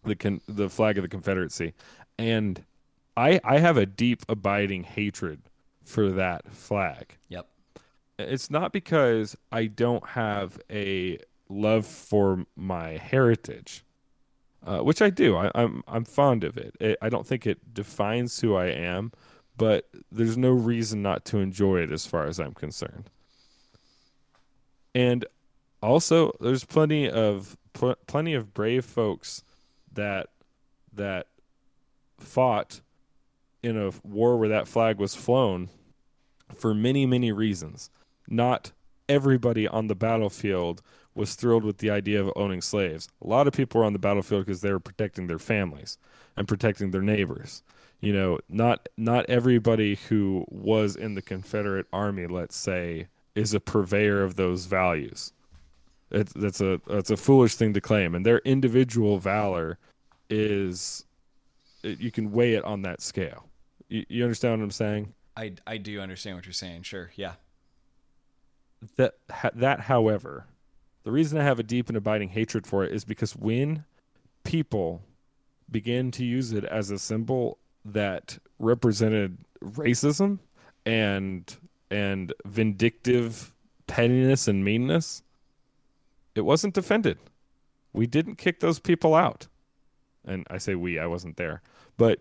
the con- the flag of the Confederacy, and I I have a deep abiding hatred for that flag. Yep. It's not because I don't have a love for my heritage, uh, which I do. I, I'm I'm fond of it. it. I don't think it defines who I am, but there's no reason not to enjoy it as far as I'm concerned. And also, there's plenty of pl- plenty of brave folks that that fought in a war where that flag was flown for many many reasons. Not everybody on the battlefield was thrilled with the idea of owning slaves. A lot of people were on the battlefield because they were protecting their families and protecting their neighbors. You know, not not everybody who was in the Confederate Army, let's say, is a purveyor of those values. It's that's a that's a foolish thing to claim, and their individual valor is it- you can weigh it on that scale. You, you understand what I'm saying? I I do understand what you're saying. Sure. Yeah. That ha- that, however, the reason I have a deep and abiding hatred for it is because when people began to use it as a symbol that represented racism and and vindictive pettiness and meanness, it wasn't defended. We didn't kick those people out. And I say we, I wasn't there. But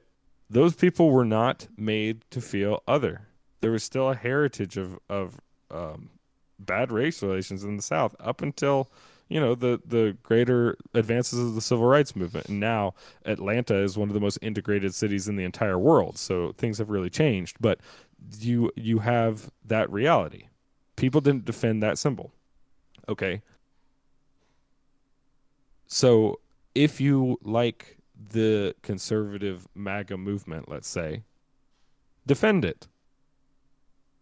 those people were not made to feel other. There was still a heritage of of um, bad race relations in the South up until you know the the greater advances of the civil rights movement. And now Atlanta is one of the most integrated cities in the entire world. So things have really changed. But you you have that reality. People didn't defend that symbol. Okay. So if you like the conservative MAGA movement, let's say, defend it.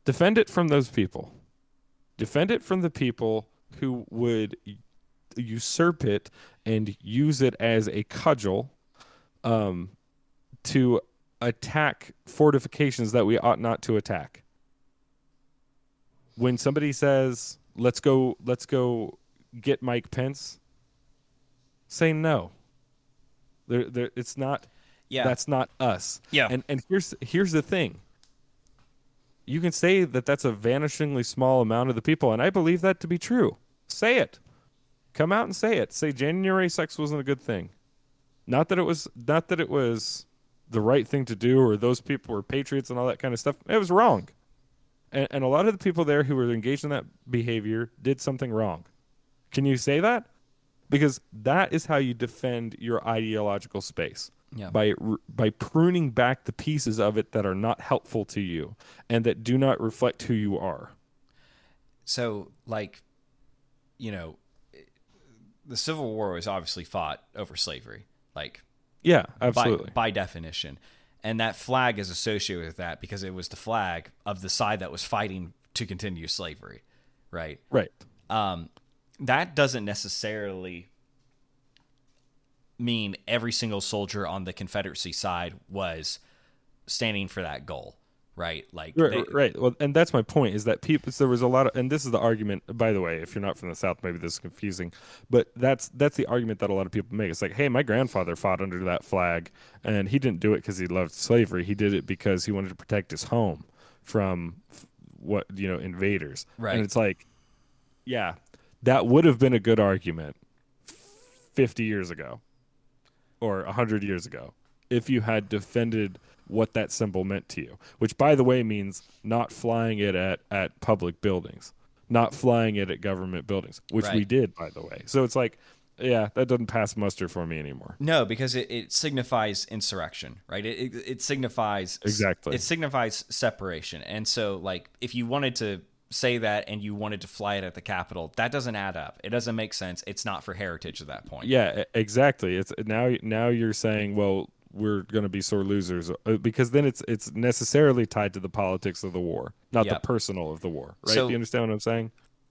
Defend it from those people. Defend it from the people who would usurp it and use it as a cudgel um, to attack fortifications that we ought not to attack. When somebody says, "Let's go, let's go get Mike Pence," say no. There, there, it's not. Yeah. That's not us. Yeah. And and here's here's the thing. You can say that that's a vanishingly small amount of the people, and I believe that to be true. Say it. Come out and say it. Say January 6th wasn't a good thing. Not that it was. Not that it was the right thing to do, or those people were patriots and all that kind of stuff. It was wrong. And, and a lot of the people there who were engaged in that behavior did something wrong. Can you say that? because that is how you defend your ideological space Yeah. by by pruning back the pieces of it that are not helpful to you and that do not reflect who you are. So, like, you know, the Civil War was obviously fought over slavery, like Yeah, by, absolutely. by definition, and that flag is associated with that because it was the flag of the side that was fighting to continue slavery, right? right. um, that doesn't necessarily mean every single soldier on the Confederacy side was standing for that goal, right? Like, Right, they- right. Well, and that's my point is that people. There was a lot of, and this is the argument. By the way, if you're not from the South, maybe this is confusing, but that's that's the argument that a lot of people make. It's like, hey, my grandfather fought under that flag, and he didn't do it because he loved slavery. He did it because he wanted to protect his home from what you know invaders. Right. And it's like, yeah, that would have been a good argument fifty years ago, or hundred years ago, if you had defended what that symbol meant to you. Which, by the way, means not flying it at at public buildings, not flying it at government buildings, which we did, by the way. So it's like, yeah, that doesn't pass muster for me anymore. No, because it, it signifies insurrection, right? It, it, it signifies Exactly. It signifies separation, and so like if you wanted to say that and you wanted to fly it at the Capitol, that doesn't add up. It doesn't make sense. It's not for heritage at that point. Yeah, exactly. It's now now you're saying, well, we're going to be sore losers uh, because then it's it's necessarily tied to the politics of the war, not Yep. the personal of the war, right? So- Do you understand what I'm saying?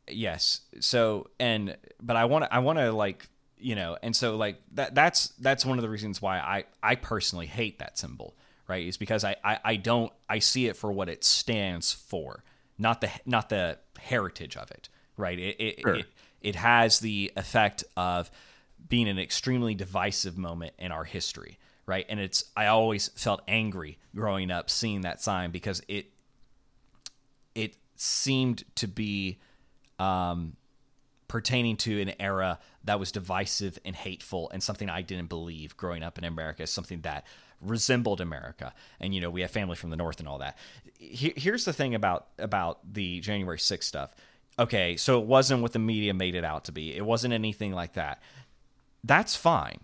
Yes. So and but I want to I want to like you know and so like that that's that's one of the reasons why I I personally hate that symbol right is because I I, I don't I see it for what it stands for not the not the heritage of it right it it, Sure. it it has the effect of being an extremely divisive moment in our history right and it's I always felt angry growing up seeing that sign because it it seemed to be um, pertaining to an era that was divisive and hateful and something I didn't believe growing up in America, something that resembled America. And you know, we have family from the north and all that. Here's the thing about about the January 6th stuff. Okay, so it wasn't what the media made it out to be. It wasn't anything like that. That's fine.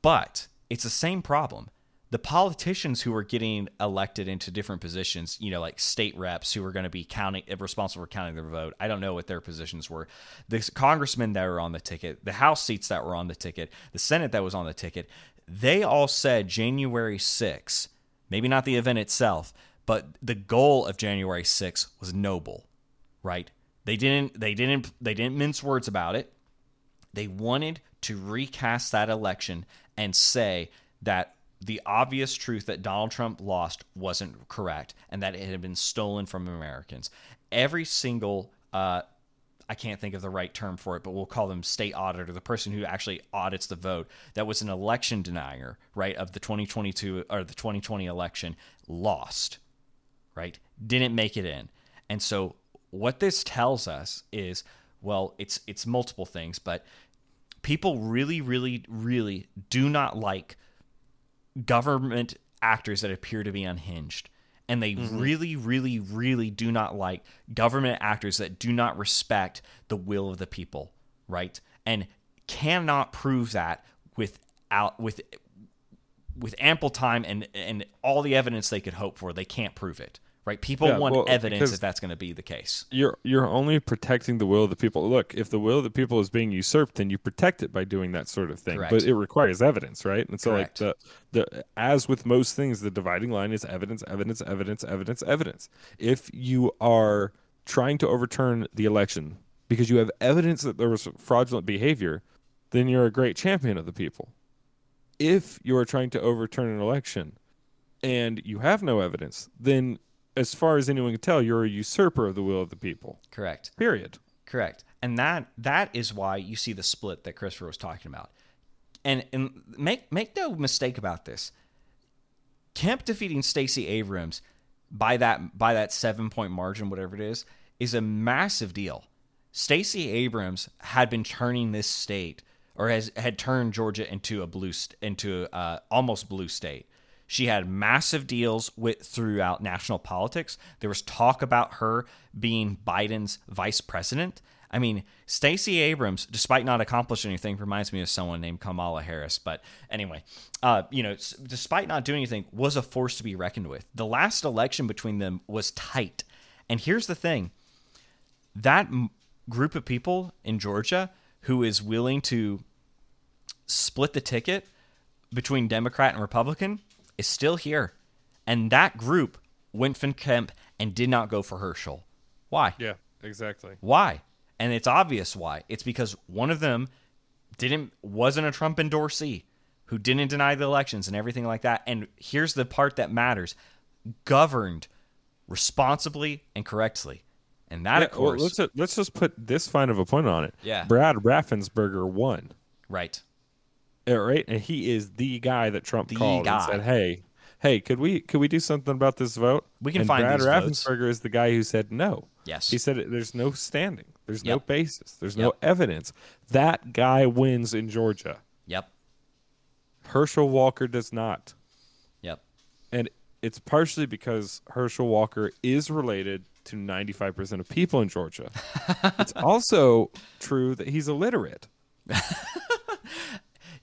But it's the same problem. The politicians who were getting elected into different positions, you know, like state reps who were going to be counting, responsible for counting their vote. I don't know what their positions were. The congressmen that were on the ticket, the House seats that were on the ticket, the Senate that was on the ticket, they all said January 6th, maybe not the event itself, but the goal of January 6th was noble, right? They didn't, they didn't, they didn't mince words about it they wanted to recast that election and say that the obvious truth that Donald Trump lost wasn't correct and that it had been stolen from Americans. Every single uh, I can't think of the right term for it, but we'll call them state auditor, the person who actually audits the vote, that was an election denier, right, of the 2022 or the 2020 election, lost, right, didn't make it in. And so what this tells us is, well, it's it's multiple things, but people really, really, really do not like government actors that appear to be unhinged and they mm-hmm. really, really, really do not like government actors that do not respect the will of the people, right? And cannot prove that without with with ample time and and all the evidence they could hope for. They can't prove it, right? People Yeah, want well, uh, evidence because- if that's going to be the case. You're you're only protecting the will of the people. Look, if the will of the people is being usurped, then you protect it by doing that sort of thing. Correct. But it requires evidence, right? And so, Correct. like the the as with most things, the dividing line is evidence, evidence, evidence, evidence, evidence. If you are trying to overturn the election because you have evidence that there was fraudulent behavior, then you're a great champion of the people. If you are trying to overturn an election and you have no evidence, then as far as anyone can tell, you're a usurper of the will of the people. Correct. Period. Correct. And that that is why you see the split that Christopher was talking about. And and make make no mistake about this. Kemp defeating Stacey Abrams by that by that 7 point margin whatever it is is a massive deal. Stacey Abrams had been turning this state or has had turned Georgia into a blue into uh, almost blue state. She had massive deals with throughout national politics. There was talk about her being Biden's vice president. I mean, Stacey Abrams, despite not accomplishing anything, reminds me of someone named Kamala Harris. But anyway, uh, you know, despite not doing anything, was a force to be reckoned with. The last election between them was tight. And here's the thing: that m- group of people in Georgia who is willing to split the ticket between Democrat and Republican is still here. And that group went for Kemp and did not go for Herschel. Why? Yeah, exactly. Why? And it's obvious why. It's because one of them didn't wasn't a Trump endorsee who didn't deny the elections and everything like that. And here's the part that matters: governed responsibly and correctly. And that, Yeah, of well, course, let's let's just put this fine of a point on it. Yeah. Brad Raffensperger won. right? Yeah, right, and he is the guy that Trump The called guy. and said, "Hey, hey, could we could we do something about this vote?" We can and find Brad these votes. Raffensperger is the guy who said no. Yes. he said there's no standing, there's no basis, there's no evidence. That guy wins in Georgia. Yep. Herschel Walker does not. Yep. and it's partially because Herschel Walker is related to 95% of people in Georgia. it's also true that he's illiterate.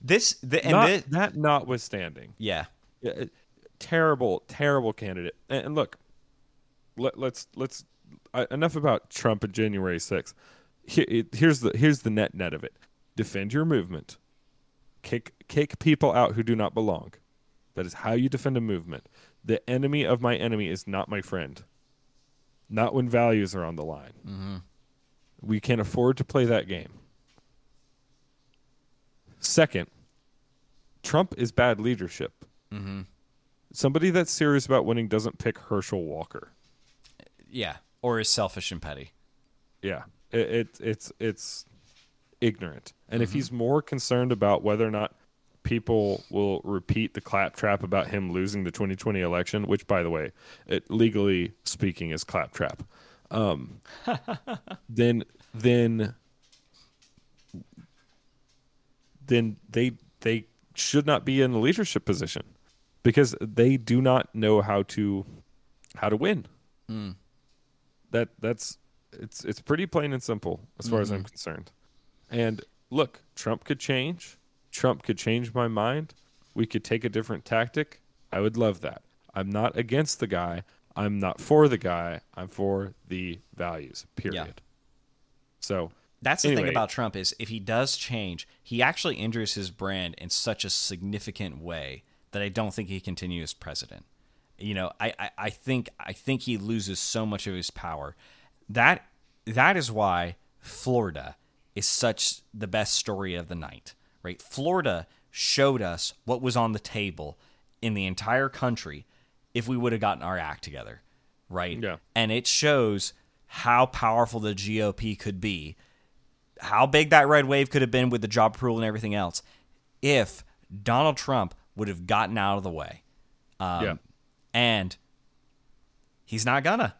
This the, and Not, thi- that notwithstanding, yeah. Yeah, terrible, terrible candidate. And, and look, let, let's let's uh, enough about Trump and January 6th. Here, it, here's the here's the net net of it. Defend your movement. Kick kick people out who do not belong. That is how you defend a movement. The enemy of my enemy is not my friend. Not when values are on the line. We can't afford to play that game. Second, Trump is bad leadership. Somebody that's serious about winning doesn't pick Herschel Walker. Yeah. Or is selfish and petty. Yeah, it, it it's it's ignorant. And if he's more concerned about whether or not people will repeat the claptrap about him losing the 2020 election, which, by the way, it legally speaking is claptrap, um, then then then they they should not be in a leadership position because they do not know how to how to win. Hmm. That that's it's it's pretty plain and simple as far as I'm mm-hmm. concerned. And look, Trump could change. Trump could change my mind. We could take a different tactic. I would love that. I'm not against the guy. I'm not for the guy. I'm for the values. Period. So That's the thing about Trump is if he does change, he actually injures his brand in such a significant way that I don't think he continues as president. You know, I, I, I think I think he loses so much of his power. That that is why Florida is such the best story of the night. Right? Florida showed us what was on the table in the entire country if we would have gotten our act together, right? Yeah. And it shows how powerful the GOP could be, how big that red wave could have been with the job approval and everything else, if Donald Trump would have gotten out of the way. Um, yeah. And he's not gonna.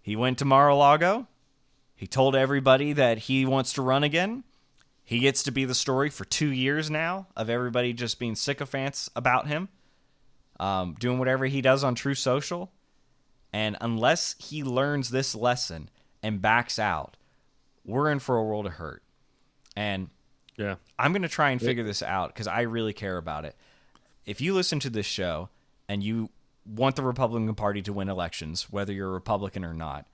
He went to Mar-a-Lago. He told everybody that he wants to run again. He gets to be the story for two years now of everybody just being sycophants about him, um, doing whatever he does on Truth Social. And unless he learns this lesson and backs out, we're in for a world of hurt. And Yeah. I'm going to try and figure this out because I really care about it. If you listen to this show and you want the Republican Party to win elections, whether you're a Republican or not,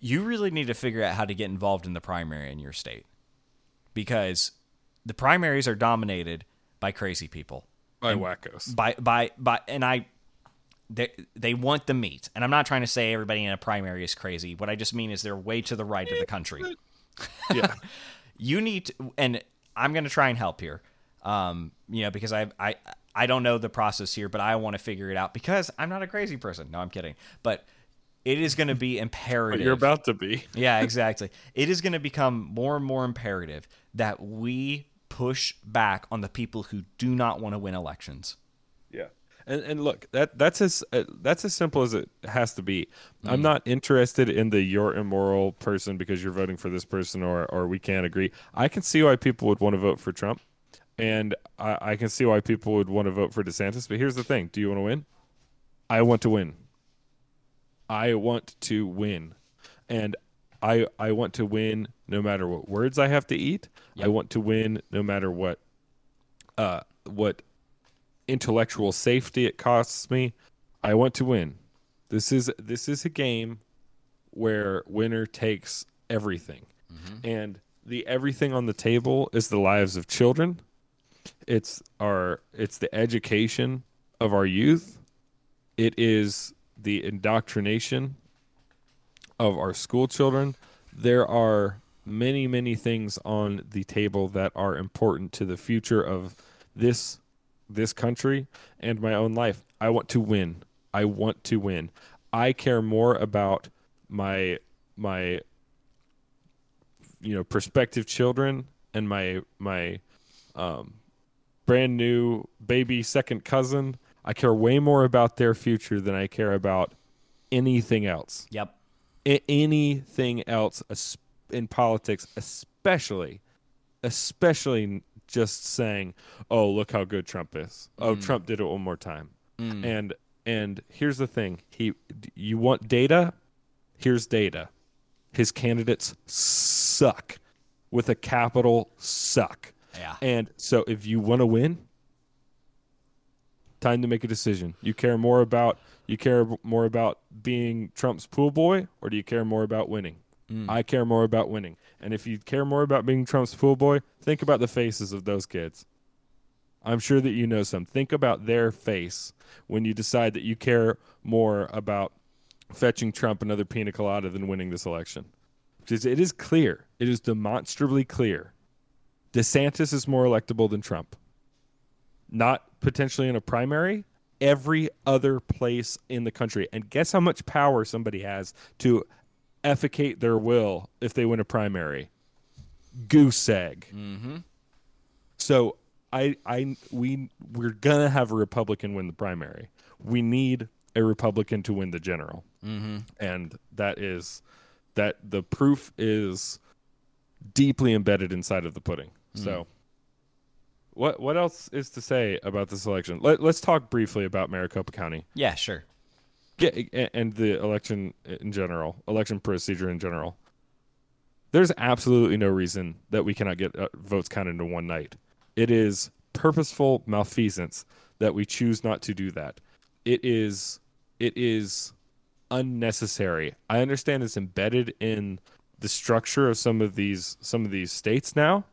you really need to figure out how to get involved in the primary in your state because the primaries are dominated by crazy people By wackos. by by by and I they they want the meat. And I'm not trying to say everybody in a primary is crazy. What I just mean is they're way to the right of the country. Yeah. You need to, and I'm going to try and help here. Um, you know, because I I I don't know the process here, but I want to figure it out because I'm not a crazy person. No, I'm kidding. But it is going to be imperative. But you're about to be. Yeah, exactly. it is going to become more and more imperative that we push back on the people who do not want to win elections. Yeah. And and look, that that's as uh, that's as simple as it has to be. I'm not interested in the you're immoral person because you're voting for this person or or we can't agree. I can see why people would want to vote for Trump, and I, I can see why people would want to vote for DeSantis. But here's the thing: Do you want to win? I want to win. I want to win, and I I want to win no matter what words I have to eat. I want to win no matter what uh what intellectual safety it costs me. I want to win. This is this is a game where winner takes everything. Mm-hmm. And the everything on the table is the lives of children. It's our it's the education of our youth. It is the indoctrination of our school children. There are many, many things on the table that are important to the future of this this country and my own life. I want to win. I want to win. I care more about my my you know prospective children and my my um brand new baby second cousin. I care way more about their future than I care about anything else Yep. anything else in politics, especially, especially just saying, "Oh, look how good Trump is. Oh, mm. Trump did it one more time." Mm. And and here's the thing: he, you want data? Here's data. His candidates suck, with a capital suck. Yeah. And so, if you want to win, time to make a decision. You care more about you care more about being Trump's pool boy, or do you care more about winning? Mm. I care more about winning. And if you care more about being Trump's pool boy, think about the faces of those kids. I'm sure that you know some. Think about their face when you decide that you care more about fetching Trump another pina colada than winning this election. Because it is clear, it is demonstrably clear. DeSantis is more electable than Trump. Not potentially in a primary, every other place in the country. And guess how much power somebody has to effecate their will if they win a primary? Goose egg. So I I we we're gonna have a Republican win the primary. We need a Republican to win the general, mm-hmm. and that is that the proof is deeply embedded inside of the pudding. So. What what else is to say about this election? Let, let's talk briefly about Maricopa County Yeah, sure. Yeah, and the election in general, election procedure in general. There's absolutely no reason that we cannot get uh, votes counted into one night. It is purposeful malfeasance that we choose not to do that. It is it is unnecessary. I understand it's embedded in the structure of some of these some of these states now.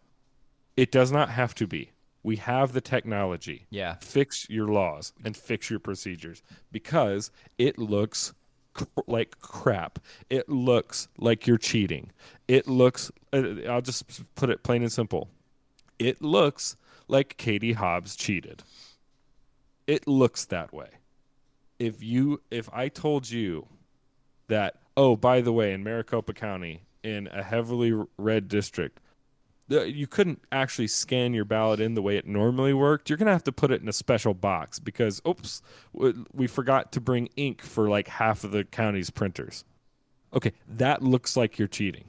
It does not have to be. We have the technology Yeah. fix your laws and fix your procedures because it looks cr- like crap. It looks like you're cheating. It looks, uh, I'll just put it plain and simple. It looks like Katie Hobbs cheated. it looks that way. If you if I told you that oh by the way in Maricopa County in a heavily red district you couldn't actually scan your ballot in the way it normally worked. You're going to have to put it in a special box because oops, we forgot to bring ink for like half of the county's printers. Okay, that looks like you're cheating.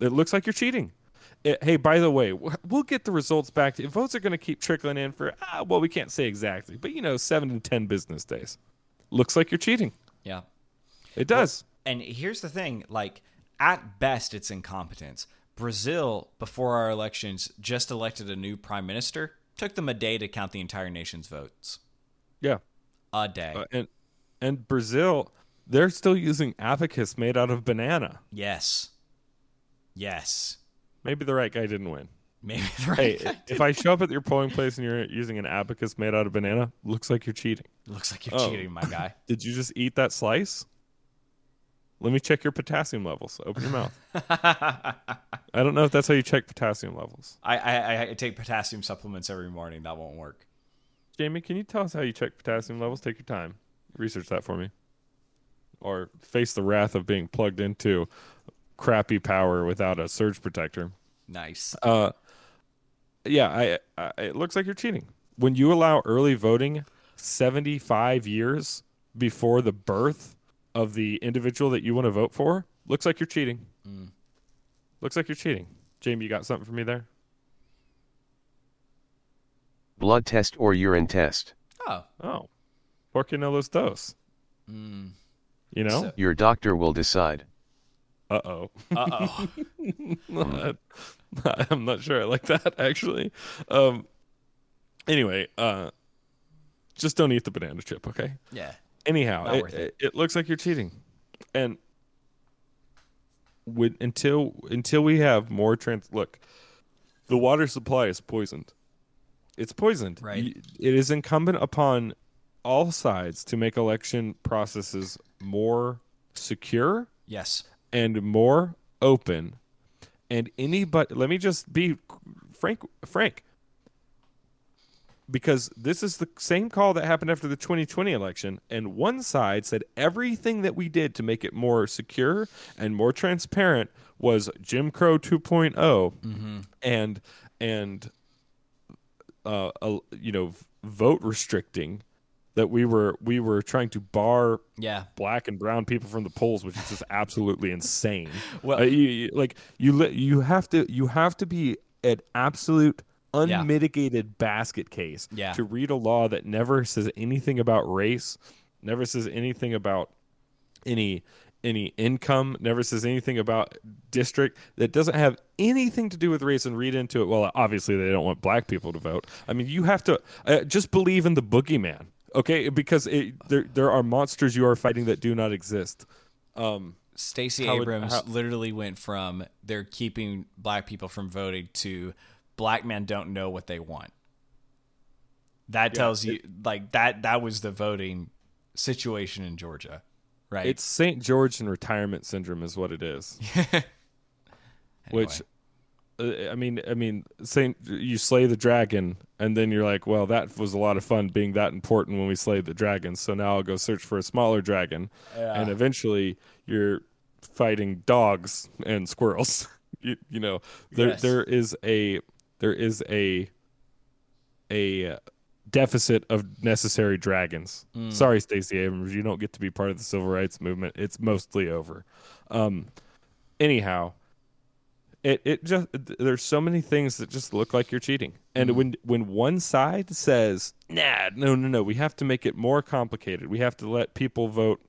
It looks like you're cheating. It- hey, by the way, we'll get the results back. To, votes are going to keep trickling in for, ah, well, we can't say exactly, but you know, seven to 10 business days. Looks like you're cheating. Yeah. It does. And here's the thing like, at best, it's incompetence. Brazil, before our elections, just elected a new prime minister. Took them a day to count the entire nation's votes. yeah. A day. Uh, and, and Brazil, they're still using abacus made out of banana. yes. Yes. Maybe the right guy didn't win. Maybe the right Hey, guy if I show up at your polling place and you're using an abacus made out of banana, looks like you're cheating. Looks like you're Oh. cheating, my guy. Did you just eat that slice? Let me check your potassium levels. Open your mouth. I don't know if that's how you check potassium levels. I, I, I take potassium supplements every morning. That won't work. Jamie, can you tell us how you check potassium levels? Take your time. Research that for me. Or face the wrath of being plugged into crappy power without a surge protector. Nice. Uh, yeah, I, I it looks like you're cheating when you allow early voting 75 years before the birth of the individual that you want to vote for. Looks like you're cheating. Looks like you're cheating. Jamie, you got something for me there? Blood test or urine test. Oh. Oh, por qué no los dos? Mm. You know? So- Your doctor will decide. uh oh. Uh oh. I'm not sure I like that actually. Um. Anyway, uh, just don't eat the banana chip, okay? yeah. Anyhow it, it. it. looks like you're cheating and with, until until we have more trans look the water supply is poisoned it's poisoned Right. It is incumbent upon all sides to make election processes more secure Yes. and more open and anybody let me just be frank frank because this is the same call that happened after the 2020 election and one side said everything that we did to make it more secure and more transparent was Jim Crow 2.0 and and uh, uh you know vote restricting that we were we were trying to bar Yeah. black and brown people from the polls, which is just absolutely insane. Well- Uh, you, you- like you, you have to, you have to be an absolute unmitigated basket case Yeah. to read a law that never says anything about race, never says anything about any any income, never says anything about district that doesn't have anything to do with race and read into it. Well, obviously they don't want black people to vote. I mean, you have to uh, just believe in the boogeyman, okay? Because it, there there are monsters you are fighting that do not exist. Um, Stacey How would- Abrams how- literally went from they're keeping black people from voting to black men don't know what they want. That tells you like that that was the voting situation in Georgia, right? it's St. George and retirement syndrome is what it is. Which, uh, I mean, I mean, Saint, you slay the dragon, and then you're like, well, that was a lot of fun being that important when we slayed the dragon. So now I'll go search for a smaller dragon, and eventually you're fighting dogs and squirrels. you, you know, there Yes. there is a there is a a deficit of necessary dragons. Sorry, Stacey Abrams, you don't get to be part of the civil rights movement. It's mostly over. Um, anyhow, it it just there's so many things that just look like you're cheating. And when when one side says, "Nah, no, no, no, we have to make it more complicated. We have to let people vote."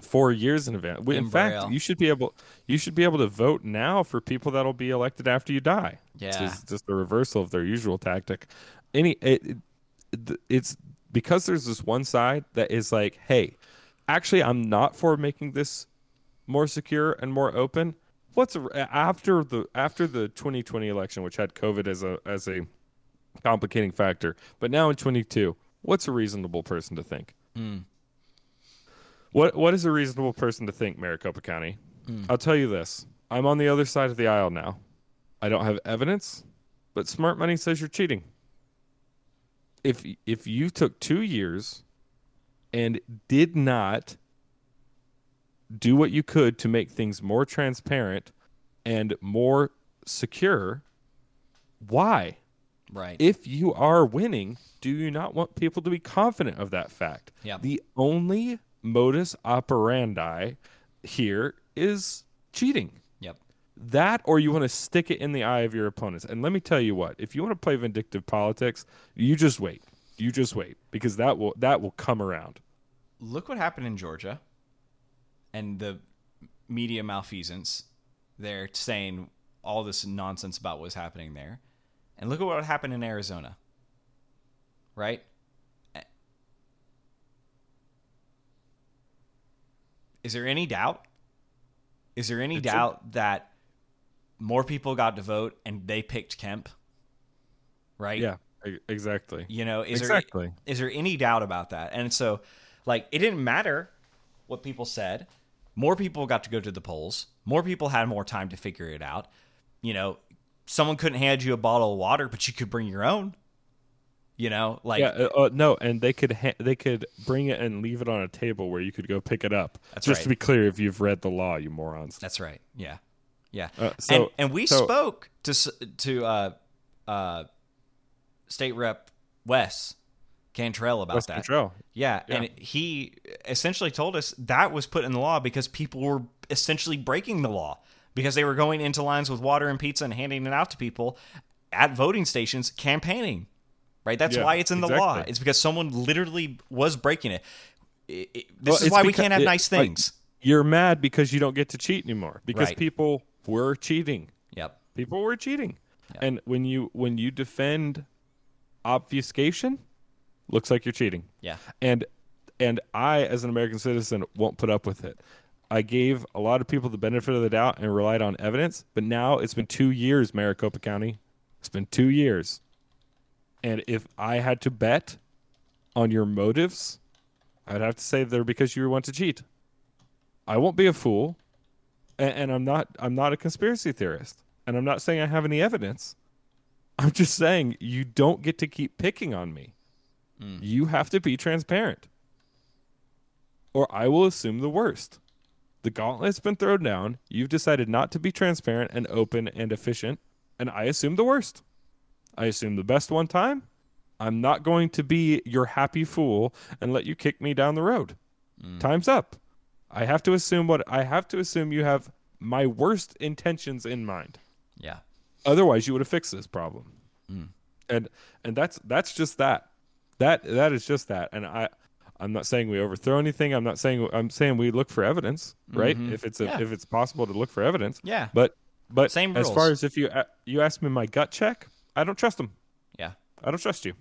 Four years in advance. In In fact, Braille. you should be able you should be able to vote now for people that'll be elected after you die. Yeah. is just a reversal of their usual tactic. Any it, it, it's because there's this one side that is like, hey, actually, I'm not for making this more secure and more open. What's a, after the after the 2020 election, which had COVID as a as a complicating factor, but now in 22, what's a reasonable person to think? Hmm. What what is a reasonable person to think, Maricopa County? Hmm. I'll tell you this. I'm on the other side of the aisle now. I don't have evidence, but smart money says you're cheating. if if you took two years and did not do what you could to make things more transparent and more secure, why? Right. If you are winning, do you not want people to be confident of that fact? Yep. The only modus operandi here is cheating. yep. That or you want to stick it in the eye of your opponents. And let me tell you what, if you want to play vindictive politics, you just wait. You just wait because that will that will come around. Look what happened in Georgia and the media malfeasance. They're saying all this nonsense about what's happening there. And look at what happened in Arizona. Right? Is there any doubt? Is there any It should- doubt that more people got to vote and they picked Kemp? Right? Yeah, exactly. You know, is Exactly. there is there any doubt about that? And so, like, it didn't matter what people said. More people got to go to the polls. More people had more time to figure it out. You know, someone couldn't hand you a bottle of water, but you could bring your own. You know, like yeah, uh, uh, no, and they could ha- they could bring it and leave it on a table where you could go pick it up. That's Just right. to be clear, if you've read the law, you morons. that's right. Yeah, yeah. Uh, and so- and we so- spoke to to uh, uh, state rep Wes Cantrell about West that. Control. Yeah, Yeah. and he essentially told us that was put in the law because people were essentially breaking the law because they were going into lines with water and pizza and handing it out to people at voting stations campaigning. Right? That's Yeah, why it's in the law. It's because someone literally was breaking it. It- it- this Well, is why we can't have it- nice like, things. You're mad because you don't get to cheat anymore because Right. people were cheating. yep. People were cheating. Yeah. And when you when you defend obfuscation, looks like you're cheating. Yeah. And and I as an American citizen won't put up with it. I gave a lot of people the benefit of the doubt and relied on evidence, but now it's been 2 years Maricopa County. It's been 2 years. And if I had to bet on your motives, I'd have to say they're because you want to cheat. I won't be a fool, and, and I'm not. I'm not a conspiracy theorist, and I'm not saying I have any evidence. I'm just saying you don't get to keep picking on me. Hmm. You have to be transparent, or I will assume the worst. The gauntlet's been thrown down. You've decided not to be transparent and open and efficient, and I assume the worst. I assume the best one time. I'm not going to be your happy fool and let you kick me down the road. Mm. Time's up. I have to assume what I have to assume you have my worst intentions in mind. Yeah. Otherwise, you would have fixed this problem. Mm. And and that's that's just that. That that is just that. And I I'm not saying we overthrow anything. I'm not saying I'm saying we look for evidence, right? Mm-hmm. If it's a, Yeah. if it's possible to look for evidence. Yeah. But but Same as far as if you you ask me my gut check, I don't trust them. Yeah. I don't trust you.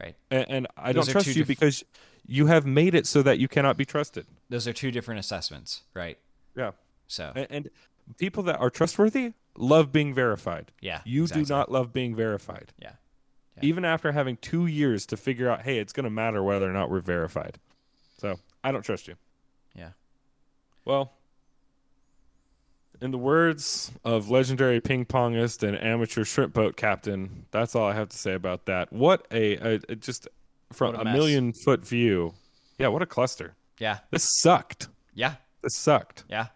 Right. And, and I Those don't trust you diff- because you have made it so that you cannot be trusted. Those are two different assessments, right? Yeah. So, And, and people that are trustworthy love being verified. Yeah, You exactly. do not love being verified. yeah. Even after having two years to figure out, hey, it's going to matter whether or not we're verified. So I don't trust you. Yeah. Well, in the words of legendary ping pongist and amateur shrimp boat captain, that's all I have to say about that. What a, a, a- just from What a a, million foot view. Yeah, what a cluster. Yeah. This sucked. Yeah. This sucked. Yeah.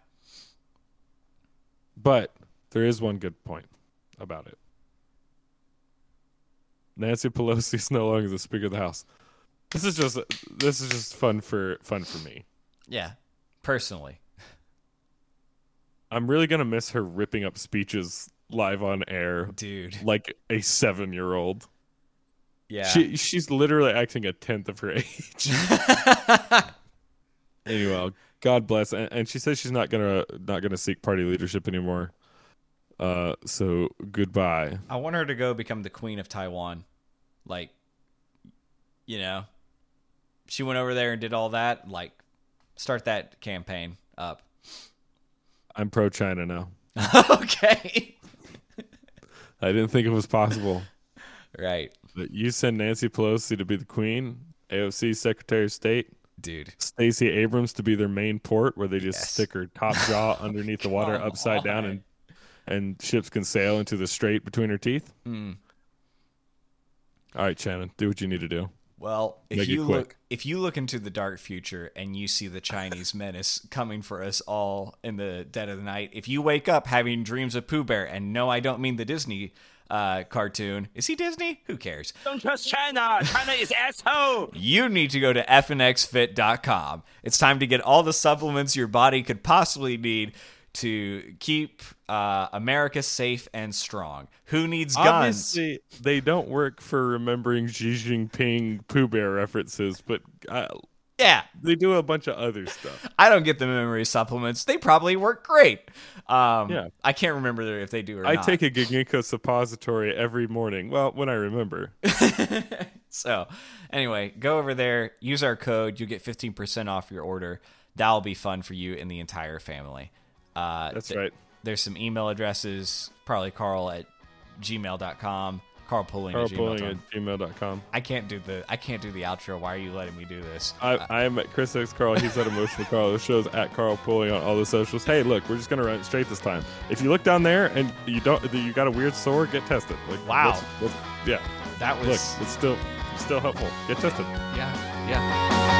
But there is one good point about it. Nancy Pelosi is no longer the Speaker of the House. This is just this is just fun for fun for me. Yeah. Personally. I'm really gonna miss her ripping up speeches live on air Dude. like a seven year old. Yeah. She she's literally acting a tenth of her age. anyway, God bless. And, and she says she's not gonna not gonna seek party leadership anymore. Uh, so goodbye. I want her to go become the queen of Taiwan. Like, you know, she went over there and did all that. Like, start that campaign up. I'm pro China now. okay. I didn't think it was possible. right. But you send Nancy Pelosi to be the queen, AOC Secretary of State, Dude. Stacey Abrams to be their main port, where they just Yes. stick her top jaw underneath the water upside down, and and ships can sail into the strait between her teeth. Mm. All right, Shannon, do what you need to do. Well, if Make you quick. look if you look into the dark future and you see the Chinese menace coming for us all in the dead of the night, if you wake up having dreams of Pooh Bear, and no, I don't mean the Disney uh, cartoon. Is he Disney? Who cares? Don't trust China. China is asshole. You need to go to fnxfit.com. It's time to get all the supplements your body could possibly need to keep uh, America safe and strong. Who needs guns? Obviously, they don't work for remembering Xi Jinping Pooh Bear references, but uh, Yeah, they do a bunch of other stuff. I don't get the memory supplements. They probably work great. Um, Yeah. I can't remember if they do or I not. take a Ginkgo suppository every morning. Well, when I remember. So, anyway, go over there, use our code. You get 15% off your order. That'll be fun for you and the entire family. Uh, That's th- right. There's some email addresses, probably carl at gmail.com, carlpooling at Carlpooling gmail.com. at gmail.com. I can't do the I can't do the outro. Why are you letting me do this? I, I am at Chris X Carl. He's at Emotional Carl. The show's at Carlpooling on all the socials. Hey, look, we're just gonna run it straight this time. If you look down there and you don't, you got a weird sore, get tested. Like, Wow. let's- let's- yeah. that was Look, it's still, still helpful. Get tested. yeah yeah.